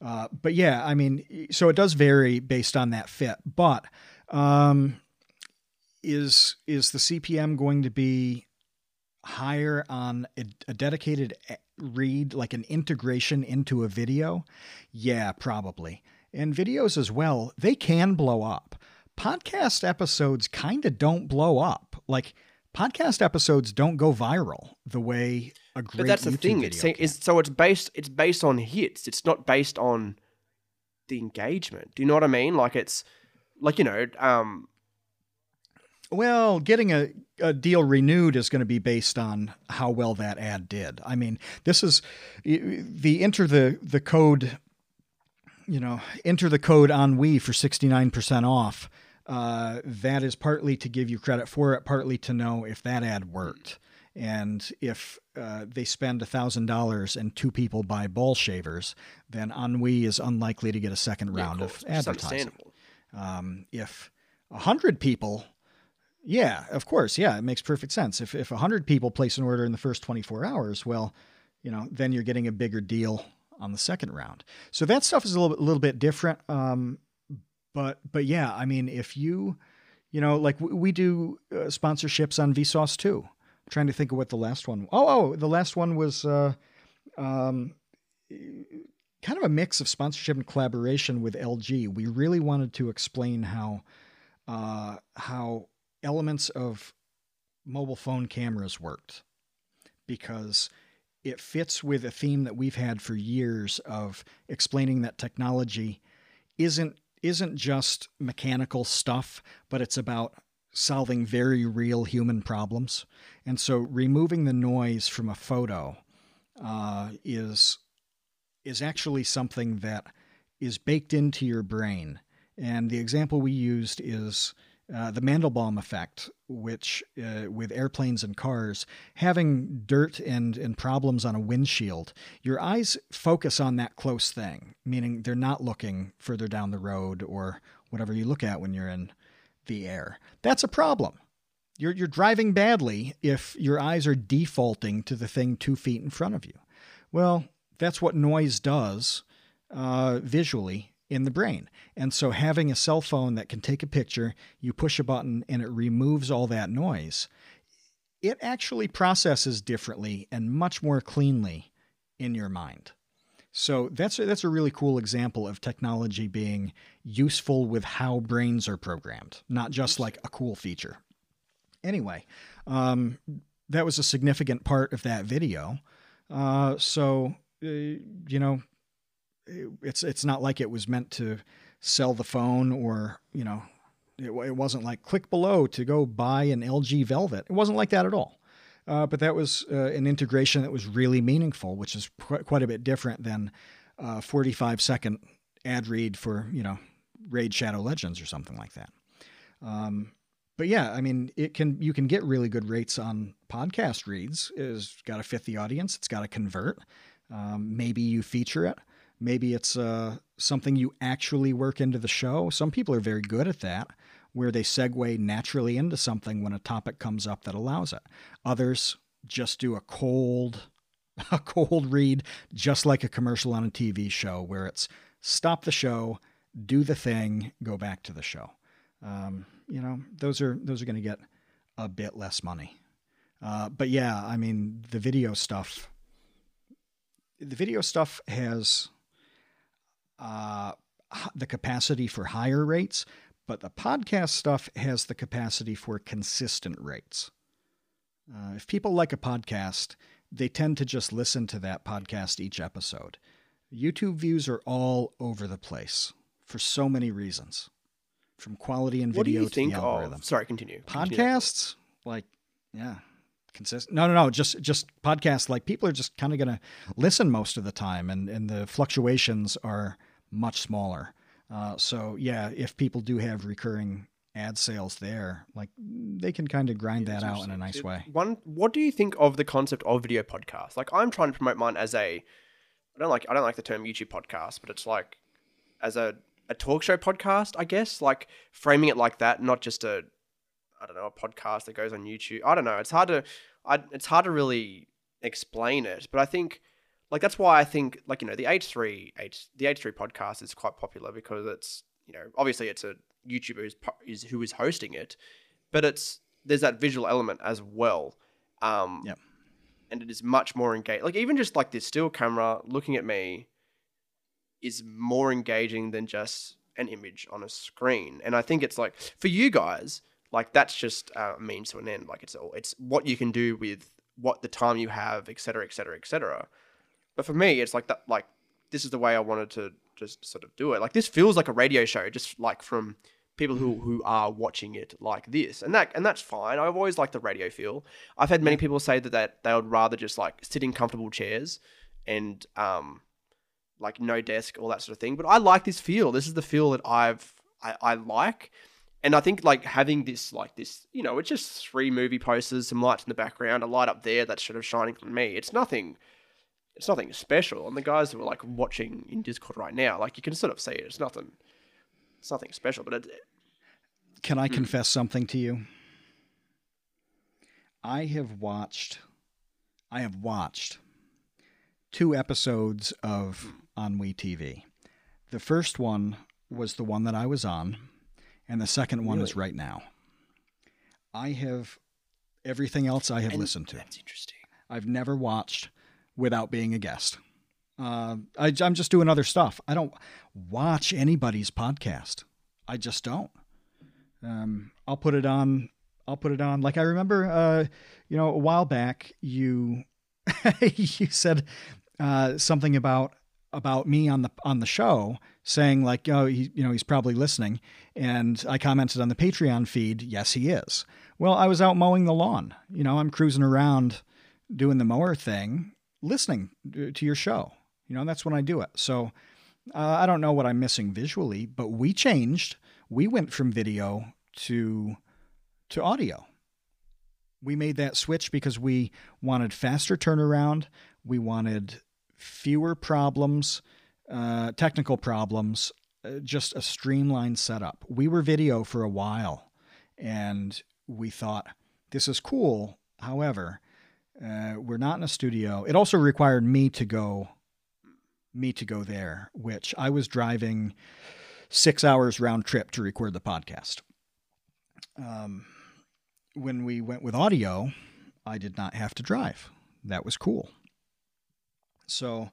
Uh, but yeah, I mean, so it does vary based on that fit. But um, is is the CPM going to be higher on a, a dedicated read, like an integration into a video? Yeah, probably. And videos as well, they can blow up. Podcast episodes kind of don't blow up. Like podcast episodes don't go viral the way a great but that's the YouTube thing. It's, it's so it's based it's based on hits. It's not based on the engagement. Do you know what I mean? Like it's like you know, um, Well, getting a, a deal renewed is going to be based on how well that ad did. I mean, this is the enter the the code, you know, enter the code ennui for 69% off. Uh, that is partly to give you credit for it, partly to know if that ad worked. And if uh, they spend $1,000 and two people buy ball shavers, then ennui is unlikely to get a second round of of, course, advertising. Um, if a hundred people, yeah, of course, yeah, it makes perfect sense. If if a hundred people place an order in the first twenty four hours, well, you know, then you're getting a bigger deal on the second round. So that stuff is a little bit, little bit different. Um, but but yeah, I mean, if you, you know, like we, we do uh, sponsorships on Vsauce too. I'm trying to think of what the last one. Oh oh, the last one was. Uh, um, kind of a mix of sponsorship and collaboration with LG. We really wanted to explain how uh, how elements of mobile phone cameras worked because it fits with a theme that we've had for years of explaining that technology isn't isn't just mechanical stuff, but it's about solving very real human problems. And so removing the noise from a photo uh, is is actually something that is baked into your brain. And the example we used is uh, the Mandelbaum effect, which uh, with airplanes and cars, having dirt and, and problems on a windshield, your eyes focus on that close thing, meaning they're not looking further down the road or whatever you look at when you're in the air. That's a problem. You're, you're driving badly if your eyes are defaulting to the thing two feet in front of you. Well, that's what noise does uh, visually in the brain. And so having a cell phone that can take a picture, you push a button and it removes all that noise, it actually processes differently and much more cleanly in your mind. So that's a, that's a really cool example of technology being useful with how brains are programmed, not just like a cool feature. Anyway, um, that was a significant part of that video. Uh, so uh, you know, it's it's not like it was meant to sell the phone or you know, it, it wasn't like click below to go buy an LG Velvet. It wasn't like that at all. Uh, but that was uh, an integration that was really meaningful, which is qu- quite a bit different than a 45 second ad read for you know Raid Shadow Legends or something like that. Um, but yeah, I mean, it can you can get really good rates on podcast reads. It's got to fit the audience. It's got to convert. Um, maybe you feature it. Maybe it's uh, something you actually work into the show. Some people are very good at that, where they segue naturally into something when a topic comes up that allows it. Others just do a cold, a cold read, just like a commercial on a TV show, where it's stop the show, do the thing, go back to the show. Um, you know, those are those are going to get a bit less money. Uh, but yeah, I mean, the video stuff. The video stuff has uh, the capacity for higher rates, but the podcast stuff has the capacity for consistent rates. Uh, if people like a podcast, they tend to just listen to that podcast each episode. YouTube views are all over the place for so many reasons. from quality and What do video you to think the algorithm. of? Sorry, continue. Continue. podcasts like yeah consistent no no no just just podcasts like people are just kind of going to listen most of the time and and the fluctuations are much smaller uh, so yeah if people do have recurring ad sales there like they can kind of grind that out in a nice way One, what do you think of the concept of video podcast? Like, I'm trying to promote mine as a, I don't like, I don't like the term YouTube podcast, but it's like, as a a talk show podcast, I guess. Like framing it like that, not just a, I don't know, a podcast that goes on YouTube. I don't know. It's hard to, I, it's hard to really explain it, but I think. Like that's why I think like you know the H three H the H three podcast is quite popular because it's you know obviously it's a YouTuber who's is who is hosting it, but it's there's that visual element as well. Um, Yep. And it is much more engaged. Like even just like this still camera looking at me is more engaging than just an image on a screen. And I think it's like for you guys, like that's just uh, a means to an end. Like it's all it's what you can do with what the time you have, et cetera, et cetera, et cetera. But for me, it's like that. Like this is the way I wanted to just sort of do it. Like this feels like a radio show, just like from people who who are watching it like this, and that and that's fine. I've always liked the radio feel. I've had many people say that that they would rather just like sit in comfortable chairs and um like no desk, all that sort of thing. But I like this feel. This is the feel that I've I, I like. And I think like having this like this, you know, it's just three movie posters, some lights in the background, a light up there that's sort of shining from me. It's nothing it's nothing special. And the guys who are like watching in Discord right now, like you can sort of see it. It's nothing it's nothing special, but it, Can I hmm. confess something to you? I have watched I have watched two episodes of Ennui TV. The first one was the one that I was on, and the second one is right now. I have everything else I have and listened to. That's interesting. I've never watched without being a guest. Uh, I, I'm just doing other stuff. I don't watch anybody's podcast. I just don't. Um, I'll put it on. I'll put it on. Like I remember, uh, you know, a while back, you you said uh, something about about me on the on the show, saying like, oh, he, you know, he's probably listening, and I commented on the Patreon feed, yes, he is. Well, I was out mowing the lawn. You know, I'm cruising around doing the mower thing, listening to your show. You know, that's when I do it. So uh, I don't know what I'm missing visually, but we changed. We went from video to to audio. We made that switch because we wanted faster turnaround. We wanted fewer problems, uh, technical problems, uh, just a streamlined setup. We were video for a while, and we thought this is cool. However, uh, we're not in a studio. It also required me to go, me to go there, which I was driving six hours round trip to record the podcast. Um, when we went with audio, I did not have to drive. That was cool. So,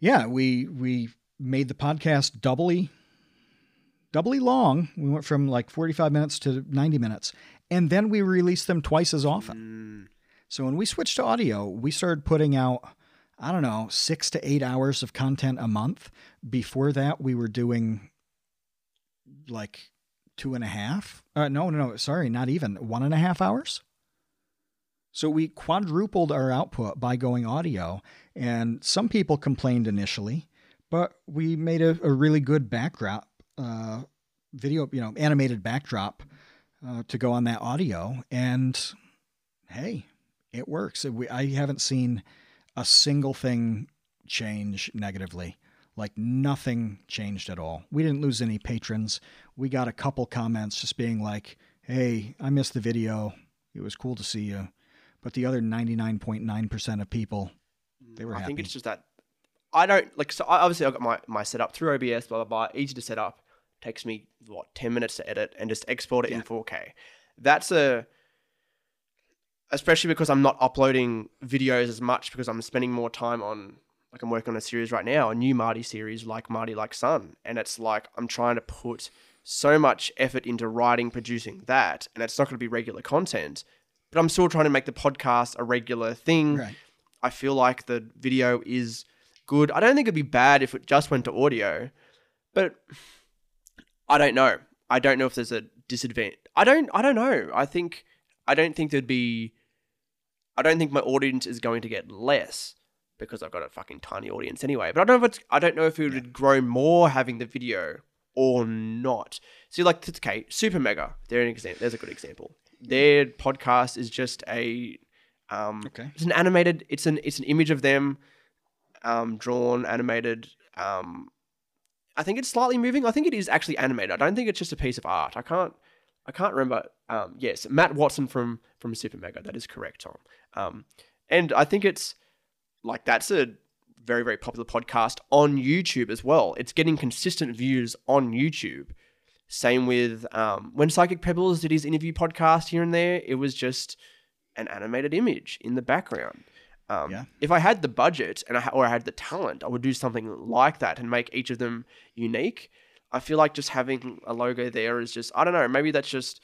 yeah, we we made the podcast doubly doubly long. We went from like 45 minutes to 90 minutes, and then we released them twice as often. Mm, So when we switched to audio, we started putting out, I don't know, six to eight hours of content a month. Before that, we were doing like two and a half. Uh, no, no, no, sorry, not even one and a half hours. So we quadrupled our output by going audio, and some people complained initially, but we made a, a really good backdrop, uh, video, you know, animated backdrop uh, to go on that audio, and hey, it works. We, I haven't seen a single thing change negatively. Like nothing changed at all. We didn't lose any patrons. We got a couple comments just being like, "Hey, I missed the video. It was cool to see you." But the other 99.9% of people, they were I happy. think it's just that I don't like. So I, obviously, I got my my setup through OBS, blah blah blah. Easy to set up. Takes me what ten minutes to edit and just export it in 4K. That's a especially because I'm not uploading videos as much because I'm spending more time on like I'm working on a series right now, a new Marty series like Marty like Sun, and it's like I'm trying to put so much effort into writing, producing that, and it's not going to be regular content, but I'm still trying to make the podcast a regular thing. right. I feel like the video is good. I don't think it'd be bad if it just went to audio, but I don't know. I don't know if there's a disadvantage. I don't. I don't know. I think. I don't think there'd be. I don't think my audience is going to get less because I've got a fucking tiny audience anyway. But I don't know if it's. I don't know if it would grow more having the video or not. See, like okay, Super Mega. They're an example. There's a good example. Their podcast is just a. Um, Okay. It's an animated. It's an. It's an image of them, um, drawn, animated. Um, I think it's slightly moving. I think it is actually animated. I don't think it's just a piece of art. I can't. I can't remember. Um, yes, Matt Watson from from Super Mega. That is correct, Tom. Um, and I think it's like that's a very very popular podcast on YouTube as well. It's getting consistent views on YouTube. Same with um, when Psychic Pebbles did his interview podcast here and there. It was just an animated image in the background. Um, Yeah. If I had the budget and I or I had the talent, I would do something like that and make each of them unique. I feel like just having a logo there is just I don't know. Maybe that's just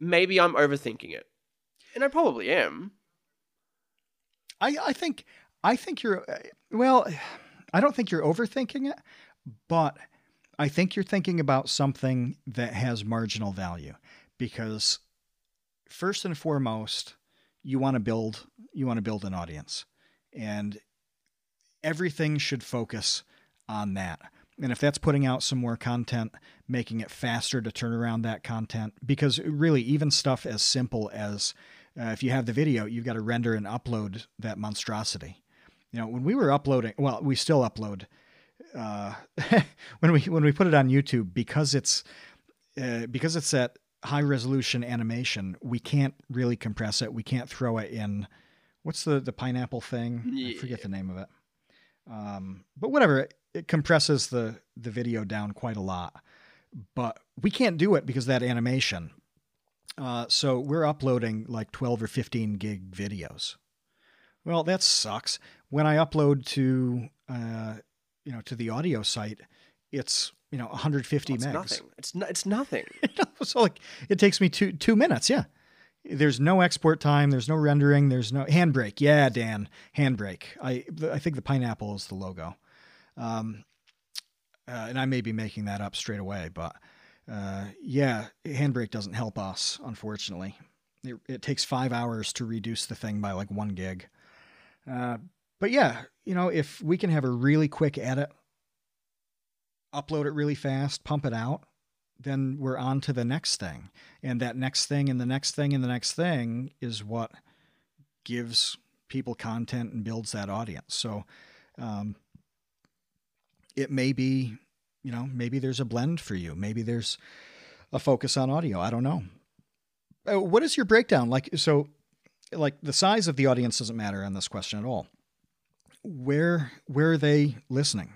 maybe I'm overthinking it, and I probably am. I, I think I think you're uh, well. I don't think you're overthinking it, but I think you're thinking about something that has marginal value because first and foremost, you want to build you want to build an audience, and everything should focus on that. And if that's putting out some more content, making it faster to turn around that content, because really, even stuff as simple as uh, if you have the video, you've got to render and upload that monstrosity. You know, when we were uploading, well, we still upload uh, when we when we put it on YouTube because it's uh, because it's that high resolution animation. We can't really compress it. We can't throw it in. What's the the pineapple thing? I forget the name of it. Um, but whatever, it, it compresses the the video down quite a lot. But we can't do it because that animation. Uh, so we're uploading like 12 or 15 gig videos. Well, that sucks. When I upload to, uh, you know, to the audio site, it's you know 150 It's megs. nothing. It's no, it's nothing. so like it takes me two two minutes. Yeah, there's no export time. There's no rendering. There's no handbrake. Yeah, Dan, handbrake. I I think the pineapple is the logo. Um, uh, and I may be making that up straight away, but uh, yeah, handbrake doesn't help us, unfortunately. It, it takes five hours to reduce the thing by like one gig. Uh, but yeah, you know, if we can have a really quick edit, upload it really fast, pump it out, then we're on to the next thing. And that next thing and the next thing and the next thing is what gives people content and builds that audience. So um, it may be, you know, maybe there's a blend for you. Maybe there's a focus on audio. I don't know. Uh, what is your breakdown? Like, so, like the size of the audience doesn't matter on this question at all. Where where are they listening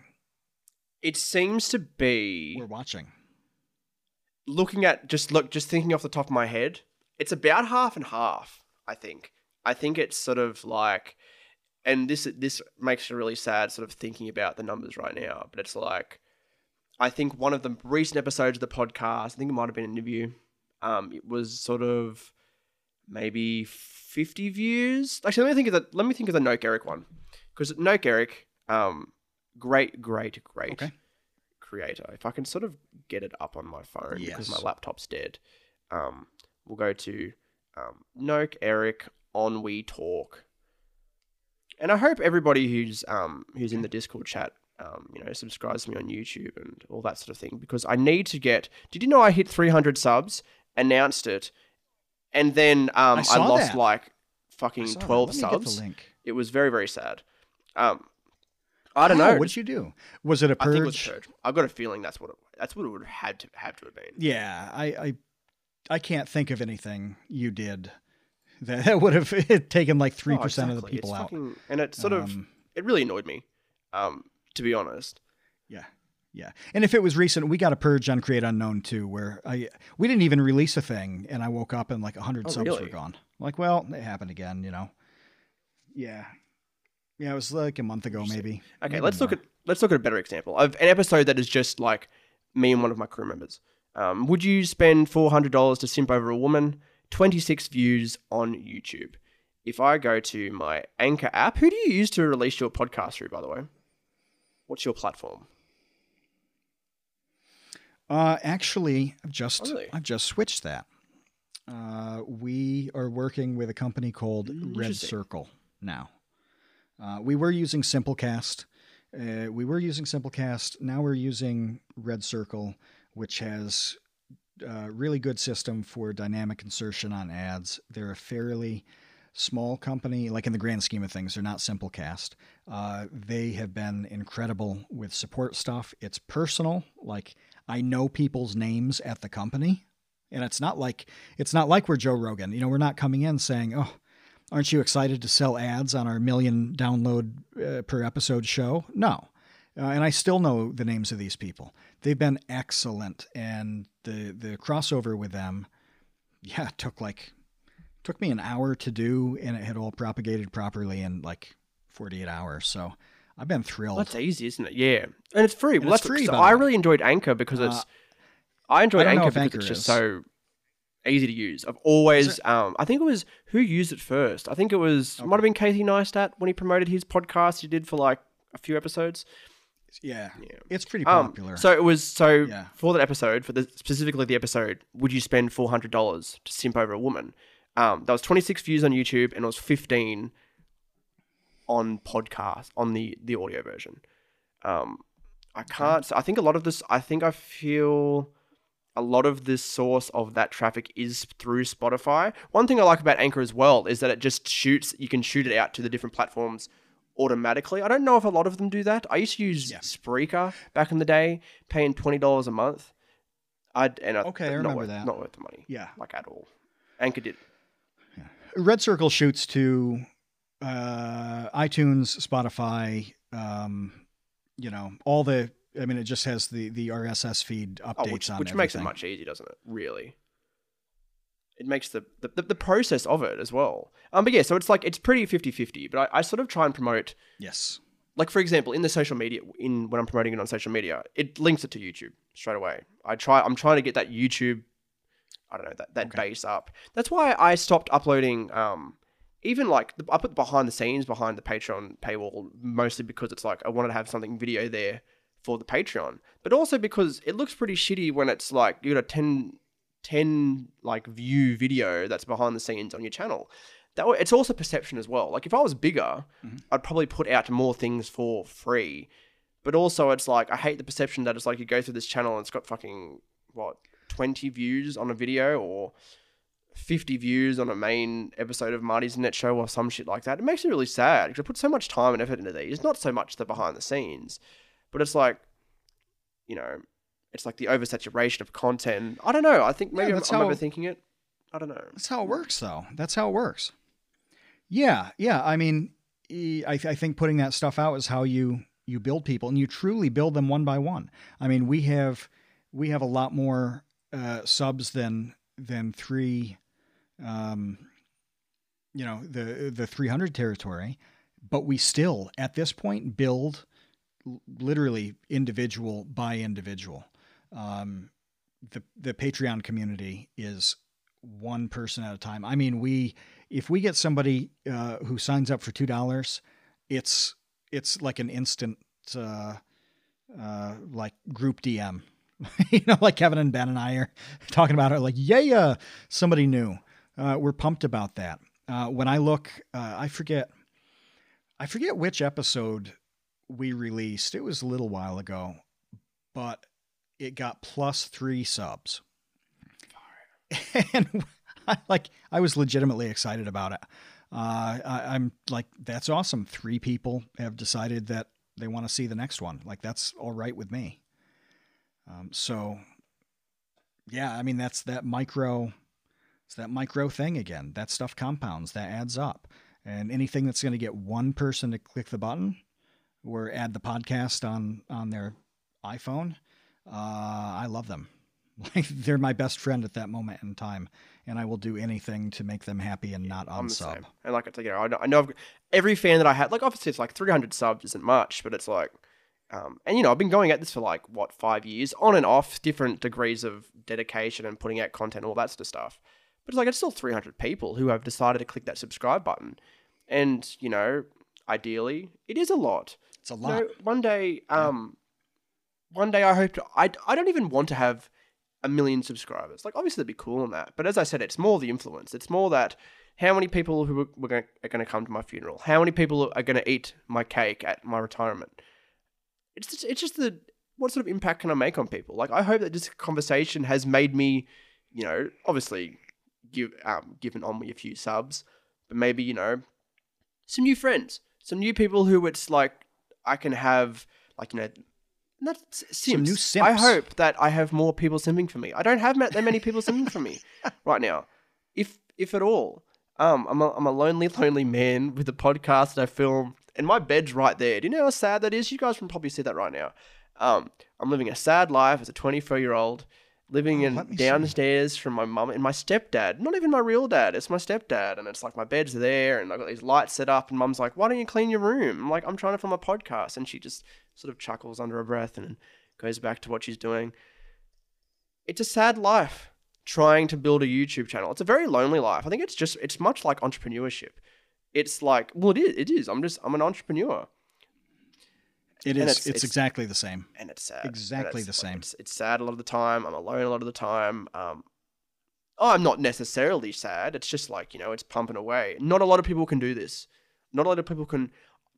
It seems to be we're watching? looking at just look just thinking off the top of my head. It's about half and half. I think. I think it's sort of like, and this this makes it really sad. Sort of thinking about the numbers right now, but it's like, I think one of the recent episodes of the podcast. I think it might have been an interview. Um, it was sort of maybe fifty views. Actually, let me think of the let me think of the Noke Eric one because Noke Eric, um, great, great, great Okay. creator. If I can sort of get it up on my phone because my laptop's dead, um, we'll go to um, Noke Eric on We Talk, and I hope everybody who's um who's in the Discord chat. Um, you know, subscribes to me on YouTube and all that sort of thing because I need to get. Did you know I hit 300 subs? Announced it, and then um, I I, lost that. like fucking 12 Let me get subs. It was very very sad. Um, I don't How? know. What did you do? Was it a I purge? think it was a purge. I've got a feeling that's what it, that's what it would have had to have to have been. Yeah, I, I, I can't think of anything you did that, that would have taken like three Oh, percent of the exactly. It's people out. fucking- and it sort of Um, it really annoyed me, um, to be honest. Yeah, yeah. And if it was recent, we got a purge on Create Unknown too, where I we didn't even release a thing, and I woke up and like hundred Oh, subs were gone. Like, well, it happened again, you know. Yeah, yeah. It was like a month ago, maybe. Okay, Maybe let's look at let's look at a better example of an episode that is just like me and one of my crew members. Um, would you spend four hundred dollars to simp over a woman? Twenty six views on YouTube. If I go to my Anchor app, who do you use to release your podcast through? By the way, what's your platform? Uh, actually, I've just Oh, really? I've just switched that. Uh, we are working with a company called Red Circle now. Uh, we were using Simplecast. Uh, we were using Simplecast. Now we're using Red Circle, which has a really good system for dynamic insertion on ads. They're a fairly small company, like in the grand scheme of things, they're not Simplecast. Uh, they have been incredible with support stuff. It's personal, like I know people's names at the company, and it's not like it's not like we're Joe Rogan. You know, we're not coming in saying, "Oh, aren't you excited to sell ads on our million download uh, per episode show?" No. Uh, and I still know the names of these people. They've been excellent, and the the crossover with them, yeah, took like took me an hour to do, and it had all propagated properly in like 48 hours. So I've been thrilled. That's easy, isn't it? Yeah, and it's free. And well, it's that's free, I way. really enjoyed Anchor because it's. Uh, I enjoyed I Anchor because Anchor it's just is. so easy to use. I've always, um, I think it was who used it first. I think it was might have been Casey Neistat when he promoted his podcast. He did for like a few episodes. yeah, Yeah. it's pretty Um, popular. so it was so Yeah. for that episode, for the specifically the episode, would you spend four hundred dollars to simp over a woman? Um, that was twenty six views on YouTube and it was fifteen on podcast on the the audio version. Um, I can't. I think a lot of this. I think I feel a lot of this source of that traffic is through Spotify. One thing I like about Anchor as well is that it just shoots. You can shoot it out to the different platforms automatically. I don't know if a lot of them do that. I used to use Yeah. Spreaker back in the day, paying twenty dollars a month. I'd and I, Okay, I not remember worth, that. Not worth the money. yeah, like at all. Anchor did. Red Circle shoots to uh, iTunes, Spotify, um, you know, all the. I mean, it just has the the RSS feed updates Oh, which, on which makes it much easier, doesn't it? Really. It makes the, the, the, the process of it as well. Um, but yeah, so it's like it's pretty 50-50, but I, I sort of try and promote Yes. like for example, in the social media in when I'm promoting it on social media, it links it to YouTube straight away. I try I'm trying to get that YouTube I don't know, that, that Okay. base up. That's why I stopped uploading um even like the, I put behind the scenes behind the Patreon paywall mostly because it's like I wanted to have something video there for the Patreon, but also because it looks pretty shitty when it's like you got a 10, 10 like view video that's behind the scenes on your channel. That it's also perception as well. Like if I was bigger, Mhm. I'd probably put out more things for free. But also it's like I hate the perception that it's like you go through this channel and it's got fucking what twenty views on a video or 50 views on a main episode of Marty's Net Show or some shit like that. It makes me really sad because I put so much time and effort into these. It's Not so much the behind the scenes, but it's like, you know, it's like the oversaturation of content. I don't know. I think maybe I'm, that's I'm how- overthinking it. I don't know. That's how it works, though. That's how it works. Yeah, yeah. I mean, I, th- I think putting that stuff out is how you you build people, and you truly build them one by one. I mean, we have we have a lot more uh, subs than than three, um, you know, the the three hundred territory, but we still at this point build literally individual by individual. Um, the the Patreon community is one person at a time. I mean, we if we get somebody uh, who signs up for two dollars, it's it's like an instant uh, uh, like group DM. you know, like Kevin and Ben and I are talking about it. Like, yeah, yeah, somebody new. Uh, we're pumped about that. Uh, when I look, uh, I forget, I forget which episode we released. It was a little while ago, but it got plus three subs and I like I was legitimately excited about it. Uh, I, I'm like, that's awesome. Three people have decided that they want to see the next one. Like that's all right with me. Um, so, yeah, I mean that's that micro, it's that micro thing again. That stuff compounds. That adds up. And anything that's going to get one person to click the button or add the podcast on on their iPhone, uh, I love them. Like they're my best friend at that moment in time, and I will do anything to make them happy and not I'm on the sub. same. And like I you know, I know, I know I've, every fan that I had, like obviously it's like 300 subs isn't much, but it's like, um, and you know, I've been going at this for like what five years, on and off, different degrees of dedication and putting out content, all that sort of stuff. But it's like it's still 300 people who have decided to click that subscribe button, and you know, ideally, it is a lot. It's a You lot. know, one day, um, one day I hope to. I I don't even want to have a million subscribers. Like obviously that'd be cool and that, but as I said, it's more the influence. It's more that how many people who are going to come to my funeral? How many people are going to eat my cake at my retirement? It's just, it's just the what sort of impact can I make on people? Like I hope that this conversation has made me, you know, obviously give um given on me a few subs, but maybe you know some new friends, some new people who it's like I can have like you know new simps. I hope that I have more people simping for me. I don't have that many people simping for me right now, if if at all. Um, I'm a, I'm a lonely, lonely man with a podcast that I film, and my bed's right there. Do you know how sad that is? You guys can probably see that right now. Um, I'm living a sad life as a 24 year old, living Oh, in me see. downstairs from my mum and my stepdad. Not even my real dad. It's my stepdad, and it's like my bed's there, and I've got these lights set up, and mum's like, "Why don't you clean your room?" I'm like, "I'm trying to film a podcast," and she just sort of chuckles under her breath and goes back to what she's doing. It's a sad life trying to build a YouTube channel. It's a very lonely life. I think it's just it's much like entrepreneurship. It's like well, it is. It is. I'm just I'm an entrepreneur, It is. it's- It's, it's- exactly the same. and it's sad. Exactly it's, the same. It's, it's sad a lot of the time. I'm alone a lot of the time. Um, I'm not necessarily sad. It's just like you know, it's pumping away. Not a lot of people can do this. Not a lot of people can.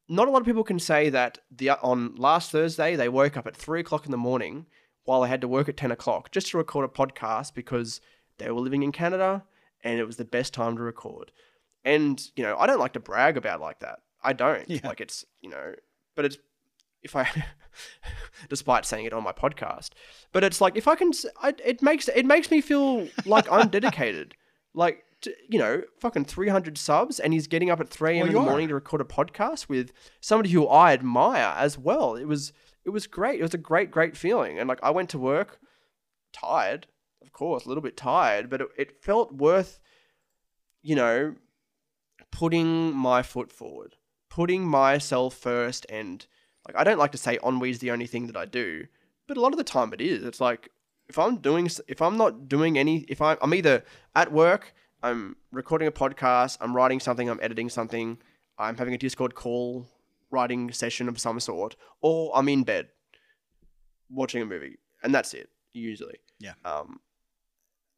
Not a lot of people can say that the on last Thursday they woke up at three o'clock in the morning while they had to work at ten o'clock just to record a podcast because they were living in Canada and it was the best time to record. And you know, I don't like to brag about like that. I don't. Yeah. Like it's you know, but it's if I, despite saying it on my podcast, but it's like if I can, I, it makes it makes me feel like I'm dedicated. Like to, you know, fucking 300 subs, and he's getting up at 3 a.m. Well, in the morning to record a podcast with somebody who I admire as well. It was it was great. It was a great great feeling, and like I went to work tired, of course, a little bit tired, but it, it felt worth, you know, putting my foot forward, putting myself first, and like I don't like to say ennui is the only thing that I do, but a lot of the time it is. It's like if I'm doing, if I'm not doing any, if I, I'm either at work, I'm recording a podcast, I'm writing something, I'm editing something, I'm having a Discord call, writing session of some sort, or I'm in bed watching a movie, and that's it usually. Yeah. Um,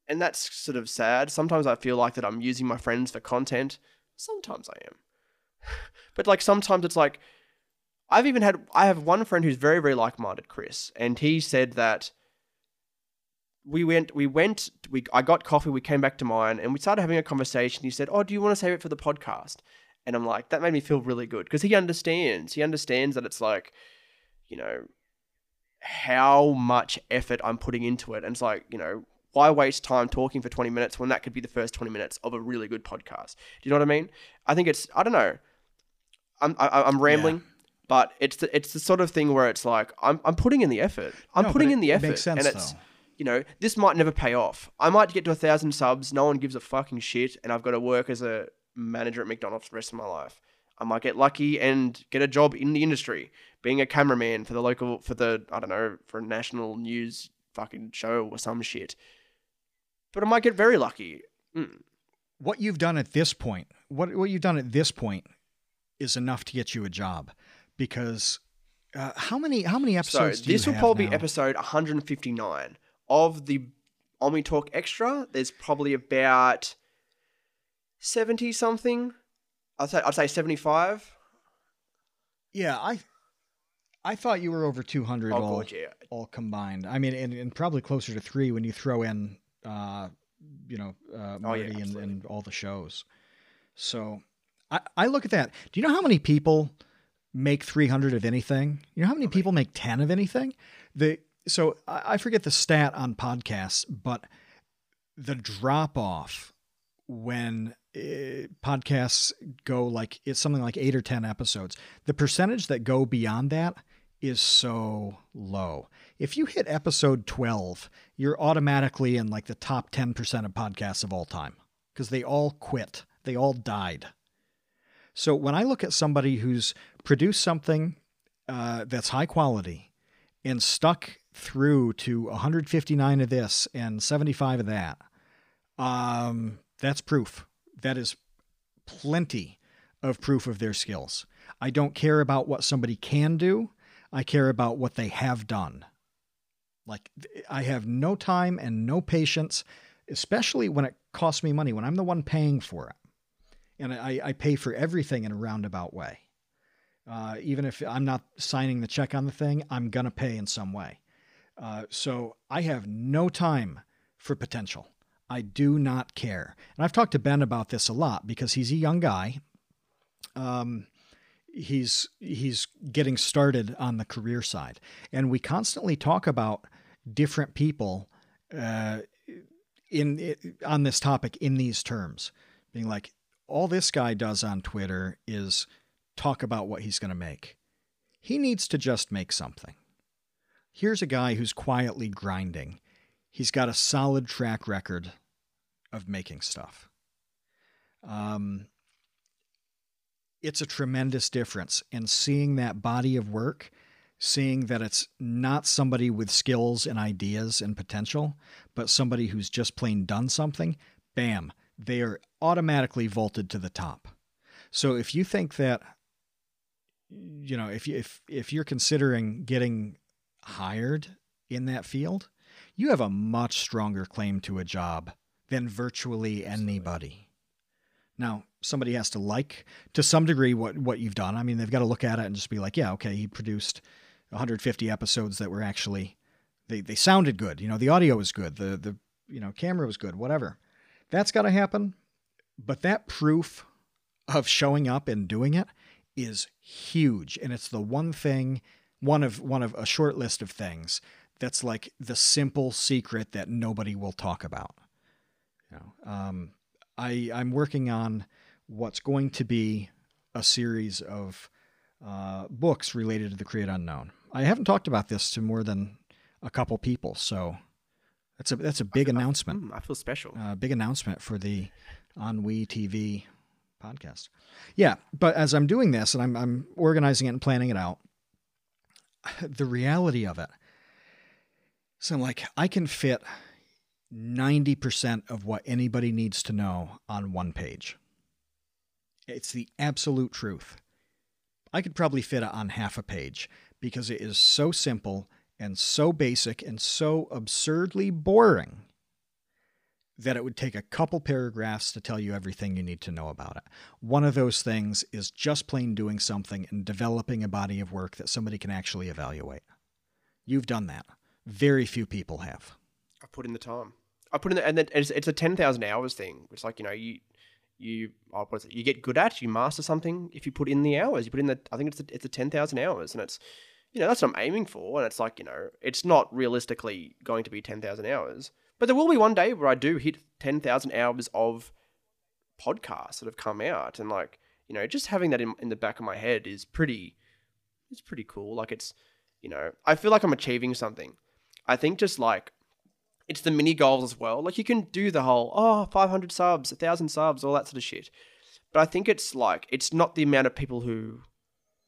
and that's sort of sad. Sometimes I feel like that I'm using my friends for content. Sometimes I am. but like sometimes it's like I've even had I have one friend who's very very like-minded, Chris, and he said that we went we went we I got coffee, we came back to mine and we started having a conversation. He said, "Oh, do you want to save it for the podcast?" And I'm like, that made me feel really good because he understands. He understands that it's like, you know, how much effort I'm putting into it. And it's like, you know, why waste time talking for 20 minutes when that could be the first 20 minutes of a really good podcast? Do you know what I mean? I think it's, I don't know. I'm, I, I'm rambling, but it's the, it's the sort of thing where it's like, I'm, I'm putting in the effort. I'm No, putting in the effort. makes sense, and it's, though. you know, this might never pay off. I might get to a thousand subs, no one gives a fucking shit, and I've got to work as a manager at McDonald's for the rest of my life. I might get lucky and get a job in the industry, being a cameraman for the local, for the, I don't know, for a national news fucking show or some shit. But I might get very lucky. Mm. What you've done at this point, what what you've done at this point, is enough to get you a job, because uh, how many how many So episodes? you this will probably be episode 159 of the Ennui Talk Extra. There's probably about 70 something. I'd say I'd say 75. Yeah, I I thought you were over two hundred Oh all god, yeah. all combined. I mean, and, and probably closer to three when you throw in, uh, you know, uh, Oh, yeah, Marty and, and all the shows. So I, I look at that. Do you know how many people make 300 of anything? You know how many people make 10 of anything? The so I, I forget the stat on podcasts, but the drop off when uh, podcasts go like it's something like eight or 10 episodes, the percentage that go beyond that is so low. If you hit episode 12, you're automatically in like the top 10% of podcasts of all time because they all quit, they all died. So when I look at somebody who's produced something uh, that's high quality and stuck through to 159 of this and 75 of that, um, that's proof. That is plenty of proof of their skills. I don't care about what somebody can do. I care about what they have done. Like I have no time and no patience, especially when it costs me money, when I'm the one paying for it. And I, I pay for everything in a roundabout way. Uh, even if I'm not signing the check on the thing, I'm going to pay in some way. Uh, so I have no time for potential. I do not care. And I've talked to Ben about this a lot because he's a young guy. Um, he's he's getting started on the career side, and we constantly talk about different people uh, in on this topic in these terms, being like, all this guy does on Twitter is talk about what he's going to make. He needs to just make something. Here's a guy who's quietly grinding. He's got a solid track record of making stuff. Um, it's a tremendous difference. And seeing that body of work, seeing that it's not somebody with skills and ideas and potential, but somebody who's just plain done something, bam, they are automatically vaulted to the top. So if you think that, you know, if you, if if you're considering getting hired in that field, you have a much stronger claim to a job than virtually anybody. Now, somebody has to like to some degree what what you've done. I mean, they've got to look at it and just be like, yeah, okay, he produced 150 episodes that were actually they they sounded good. You know, the audio was good, the the you know camera was good, whatever. That's got to happen. But that proof of showing up and doing it is huge, and it's the one thing, one of one of a short list of things that's like the simple secret that nobody will talk about. You know, um, I I'm working on what's going to be a series of uh, books related to the Create Unknown. I haven't talked about this to more than a couple people, so that's a that's a big announcement. Mm, I feel special. Uh, big announcement for the Ennui TV podcast. Yeah, but as I'm doing this and I'm I'm organizing it and planning it out, the reality of it. So I'm like, I can fit 90% of what anybody needs to know on one page. It's the absolute truth. I could probably fit it on half a page because it is so simple and so basic and so absurdly boring that it would take a couple paragraphs to tell you everything you need to know about it. One of those things is just plain doing something and developing a body of work that somebody can actually evaluate. You've done that. Very few people have. I put in the time. I put in the, and then it's, it's a ten thousand hours thing. It's like you know you you oh, what is it? You get good at you master something if you put in the hours. You put in the I think it's it's a ten thousand hours, and it's you know that's what I'm aiming for. And it's like you know it's not realistically going to be ten thousand hours, but there will be one day where I do hit ten thousand hours of podcasts that have come out, and like you know just having that in in the back of my head is pretty it's pretty cool. Like it's you know I feel like I'm achieving something. I think just like it's the mini goals as well. Like you can do the whole oh 500 subs, 1000 subs, all that sort of shit. But I think it's like it's not the amount of people who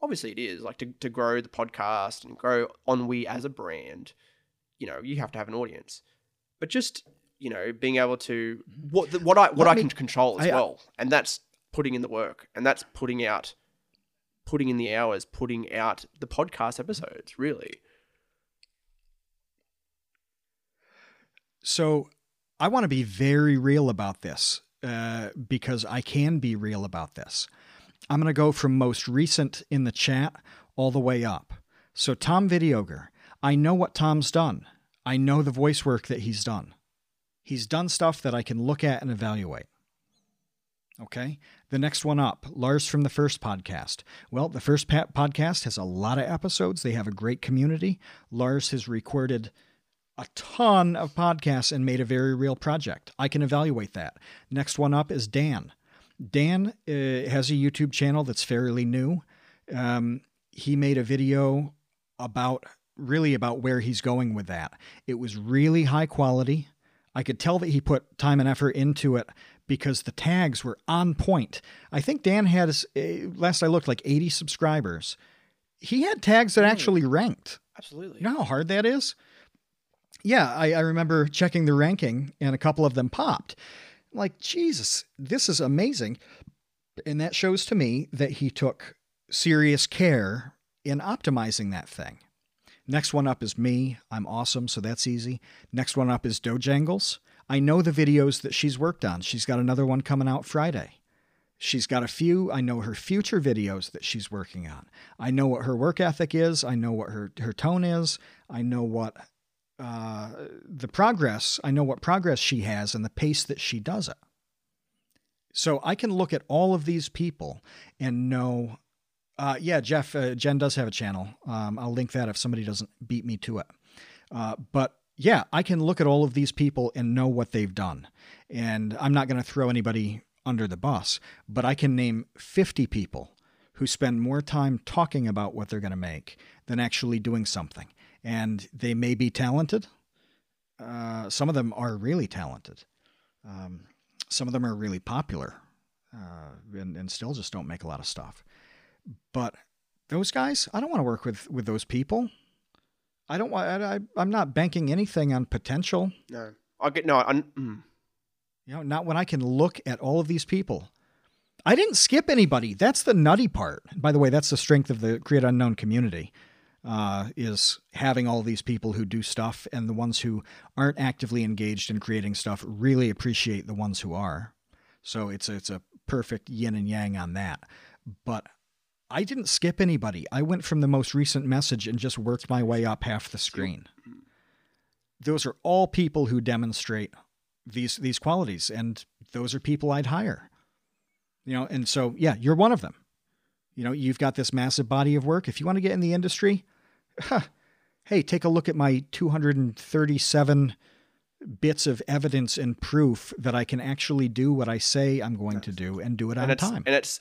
obviously it is like to, to grow the podcast and grow Ennui as a brand, you know, you have to have an audience. But just, you know, being able to mm-hmm. what what I what Let I me- can control as I- well. And that's putting in the work and that's putting out putting in the hours, putting out the podcast episodes, really. So I want to be very real about this uh, because I can be real about this. I'm going to go from most recent in the chat all the way up. So, Tom Videoger, I know what Tom's done. I know the voice work that he's done. He's done stuff that I can look at and evaluate. Okay. The next one up, Lars from the first podcast. Well, the first podcast has a lot of episodes. They have a great community. Lars has recorded a ton of podcasts and made a very real project. I can evaluate that. Next one up is Dan. Dan uh, has a YouTube channel that's fairly new. Um, he made a video about really about where he's going with that. It was really high quality. I could tell that he put time and effort into it because the tags were on point. I think Dan had, uh, last I looked, like 80 subscribers. He had tags that actually ranked. Absolutely. You know how hard that is? Yeah, I, I remember checking the ranking and a couple of them popped. Like, Jesus, this is amazing. And that shows to me that he took serious care in optimizing that thing. Next one up is me. I'm awesome, so that's easy. Next one up is Dojangles. I know the videos that she's worked on. She's got another one coming out Friday. She's got a few. I know her future videos that she's working on. I know what her work ethic is. I know what her, her tone is. I know what the progress, I know what progress she has and the pace that she does it. So I can look at all of these people and know, uh, yeah, Jeff, uh, Jen does have a channel. Um, I'll link that if somebody doesn't beat me to it. Uh, but yeah, I can look at all of these people and know what they've done. And I'm not going to throw anybody under the bus, but I can name 50 people who spend more time talking about what they're going to make than actually doing something. And they may be talented. Uh, some of them are really talented. Um, some of them are really popular uh, and, and still just don't make a lot of stuff. But those guys, I don't want to work with, with those people. I don't want. I, I, am not banking anything on potential. No, I get no. I, mm. You know, not when I can look at all of these people. I didn't skip anybody. That's the nutty part. By the way, that's the strength of the Create Unknown community. Uh, is having all these people who do stuff, and the ones who aren't actively engaged in creating stuff really appreciate the ones who are. So it's a, it's a perfect yin and yang on that. But I didn't skip anybody. I went from the most recent message and just worked my way up half the screen. Those are all people who demonstrate these these qualities, and those are people I'd hire. You know, and so yeah, you're one of them. You know, you've got this massive body of work. If you want to get in the industry, huh, hey, take a look at my 237 bits of evidence and proof that I can actually do what I say I'm going to do and do it on time. And it's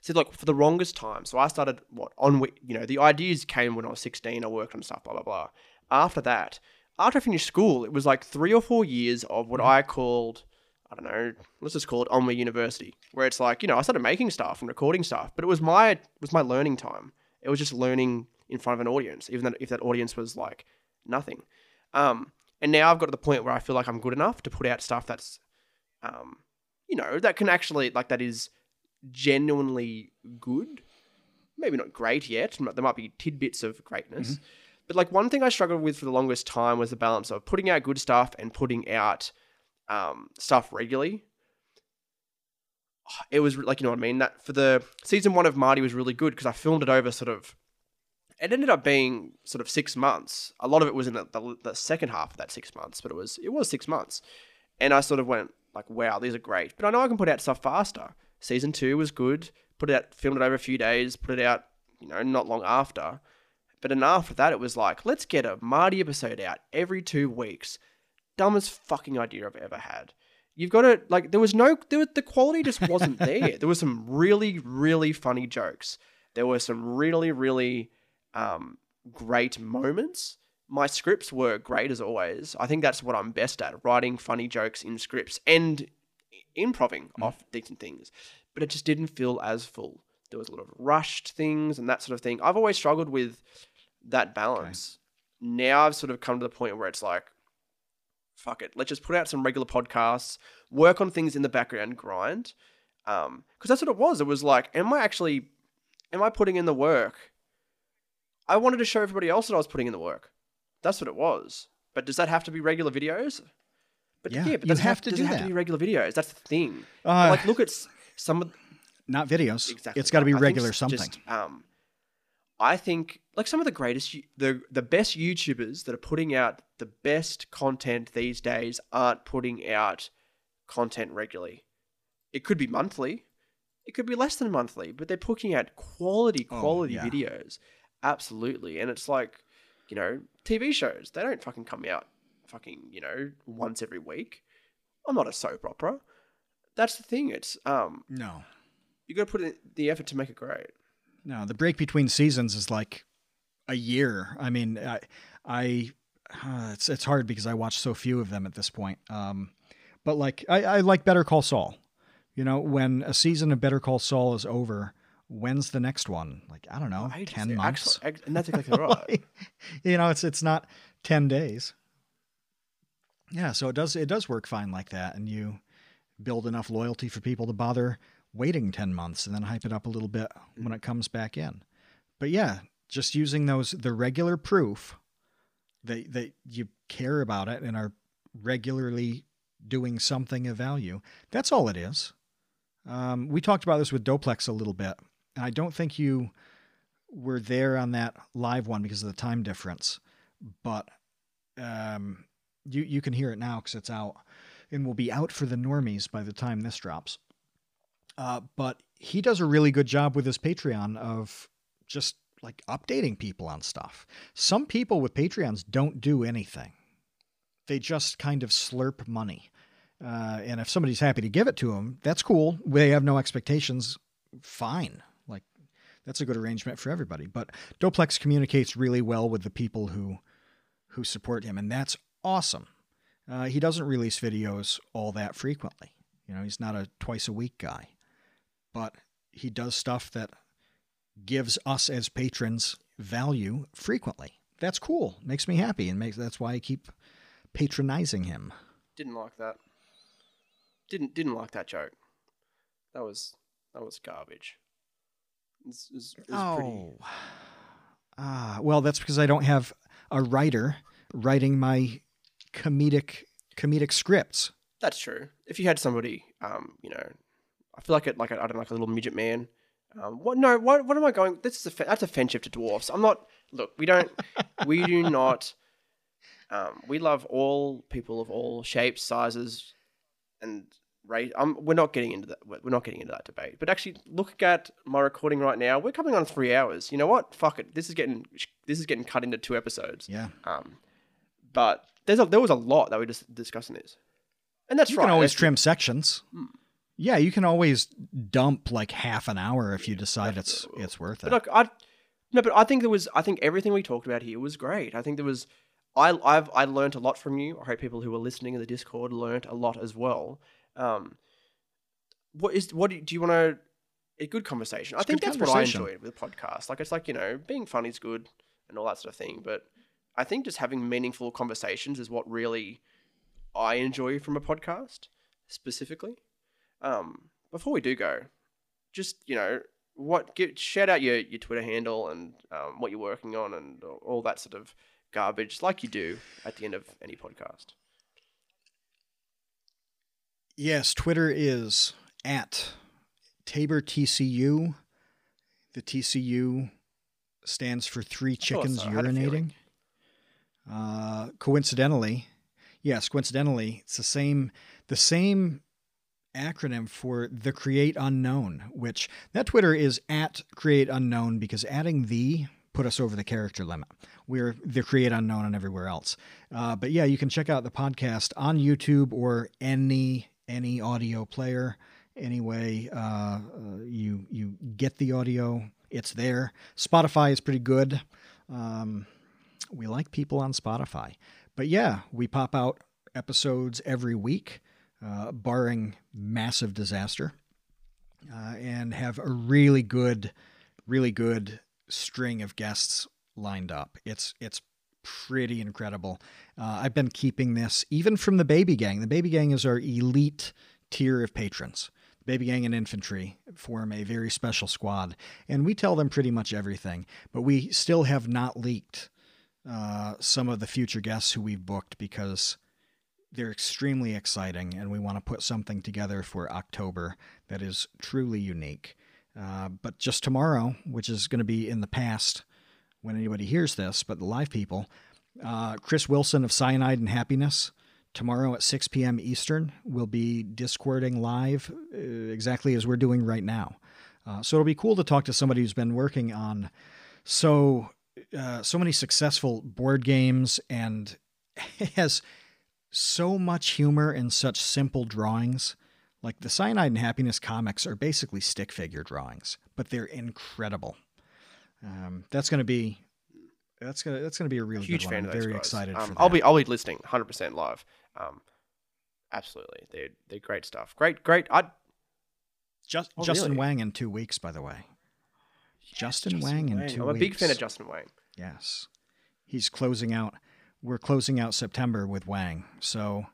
see, like for the longest time. So I started what on you know the ideas came when I was 16. I worked on stuff, blah blah blah. After that, after I finished school, it was like three or four years of what mm-hmm. I called I don't know, let's just call it Ennui University, where it's like, you know, I started making stuff and recording stuff, but it was my it was my learning time. It was just learning in front of an audience, even if that audience was like nothing. Um, and now I've got to the point where I feel like I'm good enough to put out stuff that's, um, you know, that can actually like that is genuinely good. Maybe not great yet. There might be tidbits of greatness. Mm-hmm. But like one thing I struggled with for the longest time was the balance of putting out good stuff and putting out um, stuff regularly. It was like you know what I mean. That for the season one of Marty was really good because I filmed it over sort of. It ended up being sort of six months. A lot of it was in the, the, the second half of that six months, but it was it was six months, and I sort of went like, "Wow, these are great." But I know I can put out stuff faster. Season two was good. Put it out, filmed it over a few days. Put it out, you know, not long after. But then after that, it was like, let's get a Marty episode out every two weeks dumbest fucking idea I've ever had. You've got to like there was no there, was, the quality just wasn't there. there were some really really funny jokes. There were some really really um, great moments. My scripts were great as always. I think that's what I'm best at: writing funny jokes in scripts and improving mm. off decent things. But it just didn't feel as full. There was a lot of rushed things and that sort of thing. I've always struggled with that balance. Okay. Now I've sort of come to the point where it's like, fuck it, let's just put out some regular podcasts, work on things in the background, grind. Um, because that's what it was. It was like, am I actually, am I putting in the work? I wanted to show everybody else that I was putting in the work. That's what it was. But does that have to be regular videos? But yeah, yeah but you have, have to does have that. to be regular videos? That's the thing. Uh, like, look at some of not videos. Exactly. It's got to be regular something. Just, um, I think like some of the greatest the the best YouTubers that are putting out the best content these days aren't putting out content regularly. It could be monthly. It could be less than monthly, but they're putting out quality oh, quality oh, yeah. videos. Absolutely. And it's like, you know, TV shows, they don't fucking come out fucking, you know, once every week. I'm not a soap opera. That's the thing. It's um No. You got to put in the effort to make it great. No, the break between seasons is like a year. I mean, I, I uh, it's it's hard because I watch so few of them at this point. Um, but like I, I like Better Call Saul. You know, when a season of Better Call Saul is over, when's the next one? Like I don't know, ten months. Actually, and that's exactly right. you know, it's it's not ten days. Yeah, so it does it does work fine like that, and you build enough loyalty for people to bother waiting 10 months and then hype it up a little bit when it comes back in. But yeah, just using those the regular proof that that you care about it and are regularly doing something of value. That's all it is. Um, we talked about this with Doplex a little bit, and I don't think you were there on that live one because of the time difference, but um, you you can hear it now because it's out and will be out for the normies by the time this drops. Uh, but he does a really good job with his Patreon of just like updating people on stuff. Some people with Patreons don't do anything. They just kind of slurp money. Uh, and if somebody's happy to give it to them, that's cool. They have no expectations. Fine. Like that's a good arrangement for everybody. But Doplex communicates really well with the people who who support him, and that's awesome. Uh, he doesn't release videos all that frequently. You know, he's not a twice a week guy, but he does stuff that gives us as patrons value frequently. That's cool. Makes me happy, and makes that's why I keep patronizing him. Didn't like that. Didn't didn't like that joke. That was that was garbage. It's, it's, it's pretty. oh, ah, well, that's because I don't have a writer writing my comedic comedic scripts. That's true. If you had somebody, um, you know, I feel like it, like a, I don't know, like a little midget man. Um, what? No, what? What am I going? This is a, that's a offensive to dwarfs. I'm not. Look, we don't. we do not. Um, we love all people of all shapes, sizes, and race. Um, we're not getting into that. We're not getting into that debate. But actually, look at my recording right now. We're coming on three hours. You know what? Fuck it. This is getting this is getting cut into two episodes. Yeah, Um, but there's a, there was a lot that we just discussed in this, and that's you right. can always that's- trim sections. Hmm. Yeah, you can always dump like half an hour if you decide it's it's worth But it. look, I no, but I think there was. I think everything we talked about here was great. I think there was. I I've I learned a lot from you. I hope people who were listening in the Discord learned a lot as well. Um, what is what do, do you want to? A good conversation. I think that's what I enjoyed with the podcast. Like it's like you know, being funny is good and all that sort of thing. But I think just having meaningful conversations is what really I enjoy from a podcast specifically. Um, before we do go, just you know, what get shout out your your Twitter handle and um, what you're working on and all that sort of garbage, like you do at the end of any podcast. Yes, Twitter is at Tabor TCU. The TCU stands for Three thought Chickens so. I had a Urinating. Uh, coincidentally, yes, coincidentally, it's the same the same acronym for the Create Unknown, which that Twitter is at Create Unknown because adding the put us over the character limit. We're the Create Unknown and everywhere else. Uh, but yeah, you can check out the podcast on YouTube or any any audio player. Anyway, uh, uh, you you get the audio. It's there. Spotify is pretty good. Um, we like people on Spotify. But yeah, we pop out episodes every week, uh, barring massive disaster, uh, and have a really good, really good string of guests lined up. It's it's pretty incredible. Uh, I've been keeping this even from the Baby Gang. The Baby Gang is our elite tier of patrons. Baby Gang and Infantry form a very special squad, and we tell them pretty much everything. But we still have not leaked uh, some of the future guests who we've booked because they're extremely exciting, and we want to put something together for October that is truly unique. Uh, but just tomorrow, which is going to be in the past when anybody hears this, but the live people, uh, Chris Wilson of Cyanide and Happiness. Tomorrow at 6 p.m. Eastern, will be Discording live uh, exactly as we're doing right now. Uh, so it'll be cool to talk to somebody who's been working on so uh, so many successful board games and has so much humor in such simple drawings. Like the Cyanide and Happiness comics are basically stick figure drawings, but they're incredible. Um, that's going to be that's gonna that's gonna be a really Huge good one. fan I'm of very guys. excited Um, for that. I'll be I'll be listening 100 percent live. Um, absolutely, they're they're great stuff. Great, great. I Just, Oh, Justin really? Wang in two weeks, by the way. Justin, Wang in two I'm a big fan of. Justin Wang. Yes. He's closing out. We're closing out September with Wang. So,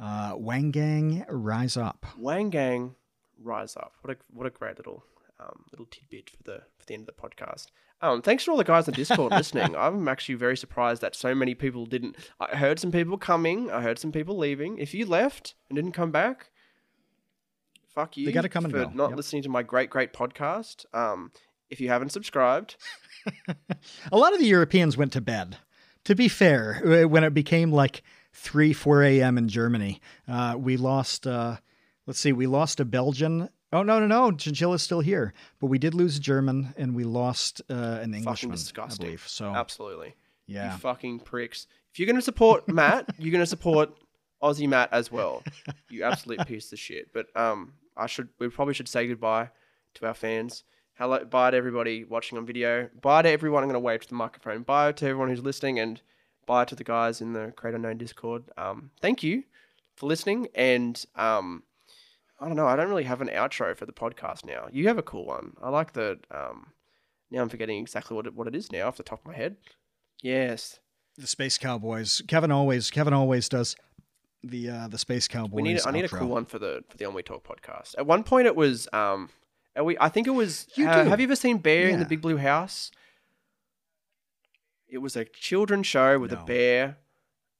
uh, Wang Gang, rise up. Wang Gang, rise up. What a what a great little um, little tidbit for the for the end of the podcast. Um, thanks to all the guys on Discord listening. I'm actually very surprised that so many people didn't. I heard some people coming. I heard some people leaving. If you left and didn't come back, fuck you. They gotta come and for go. not Yep. listening to my great great podcast. Um, if you haven't subscribed, A lot of the Europeans went to bed. To be fair, uh, when it became like 3, 4 a.m. in Germany, uh, we lost, uh, let's see, we lost a Belgian. Oh, no, no, no. Chinchilla's still here. But we did lose a German and we lost uh, an Englishman, I disgusting. believe. So, absolutely. yeah. You fucking pricks. If you're going to support Matt, you're going to support Aussie Matt as well. You absolute piece of shit. But um, I should we probably should say goodbye to our fans. Hello, bye to everybody watching on video. Bye to everyone. I'm going to wave to the microphone. Bye to everyone who's listening, and bye to the guys in the Create Unknown Discord. Um, thank you for listening. And um, I don't know. I don't really have an outro for the podcast now. You have a cool one. I like the um. Now I'm forgetting exactly what it, what it is now off the top of my head. Yes, The Space Cowboys. Kevin always, Kevin always does the uh, the Space Cowboys. We need. I need a cool one for the for the Ennui Talk podcast. At one point, it was. Um, are we? I think it was. You uh, do. Have you ever seen Bear in the Big Blue House? It was a children's show with No. a bear,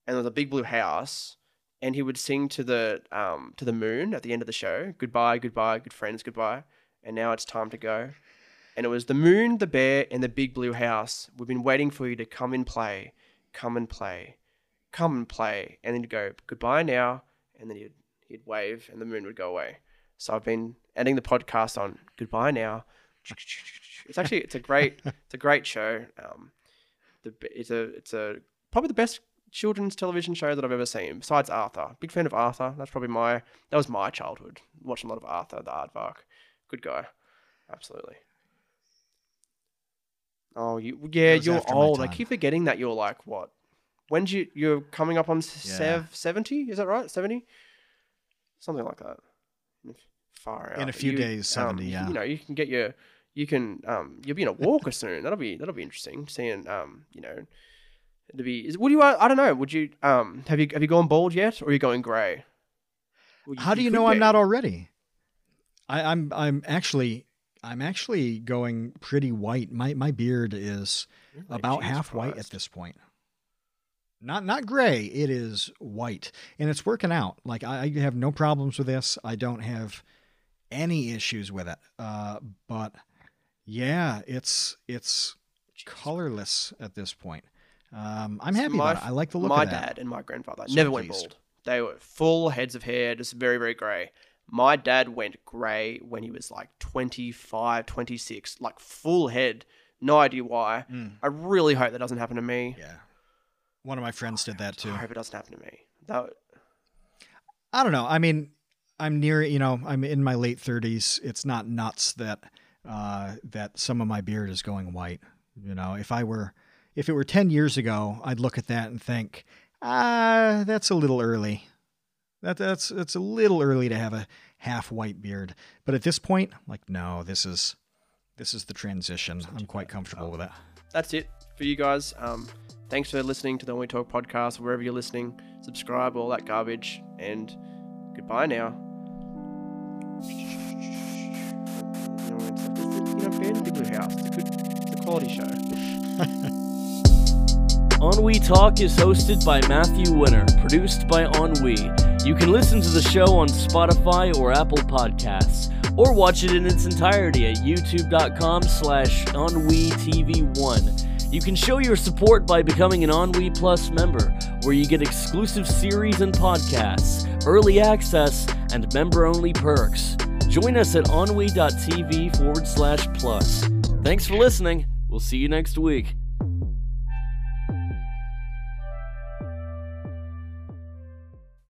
and there was a big blue house, and he would sing to the um to the moon at the end of the show. Goodbye, goodbye, good friends, goodbye. And now it's time to go. And it was the moon, the bear, and the big blue house. We've been waiting for you to come and play, come and play, come and play. And then he'd go, goodbye now. And then he'd, he'd wave and the moon would go away. So I've been ending the podcast on goodbye now. It's actually, it's a great, it's a great show. Um, the, it's a, it's a, probably the best children's television show that I've ever seen besides Arthur. Big fan of Arthur. That's probably my, that was my childhood. Watching a lot of Arthur, the aardvark. Good guy. Absolutely. Oh, you yeah, you're old. I keep forgetting that you're like what? When do you you're coming up on sev seventy? Is that right? Seventy, something like that. Far out. In a few you, days, 70, you- yeah. You know, you can get your, you can um, you'll be in a walker soon. That'll be that'll be interesting. Seeing um, you know, to be is would you uh, I don't know. Would you um have you have you gone bald yet, or are you going grey? Well, How do you know I'm be. not already? I, I'm I'm actually I'm actually going pretty white. My my beard is Really? about Jesus half white at this point. Not not gray. It is white, and it's working out. Like I, I have no problems with this. I don't have any issues with it. Uh, but yeah, it's it's colorless at this point. Um, I'm happy my about it. I like the look my of that. dad and my grandfather So never went pleased. bald. They were full heads of hair, just very, very grey. My dad went grey when he was like 25, 26, like full head. No idea why. Mm. I really hope that doesn't happen to me. Yeah, one of my friends did that too. I hope it doesn't happen to me. That I don't know. I mean, I'm near, you know, I'm in my late 30s. It's not nuts that uh, that some of my beard is going white. You know, if I were, if it were 10 years ago, I'd look at that and think, ah, that's a little early. That that's it's a little early to have a half white beard. But at this point, like, no, this is this is the transition. I'm quite comfortable with it. that's it for you guys. Um, thanks for listening to the We Talk podcast, wherever you're listening. Subscribe, all that garbage, and goodbye now. You know, it's, you know, House. It's a good, it's a quality show. Ennui Talk is hosted by Matthew Winner, produced by Ennui. You can listen to the show on Spotify or Apple Podcasts, or watch it in its entirety at youtube.com slash EnnuiTV1. You can show your support by becoming an Ennui Plus member, where you get exclusive series and podcasts, early access, and member-only perks. Join us at ennui.tv forward slash plus. Thanks for listening. We'll see you next week.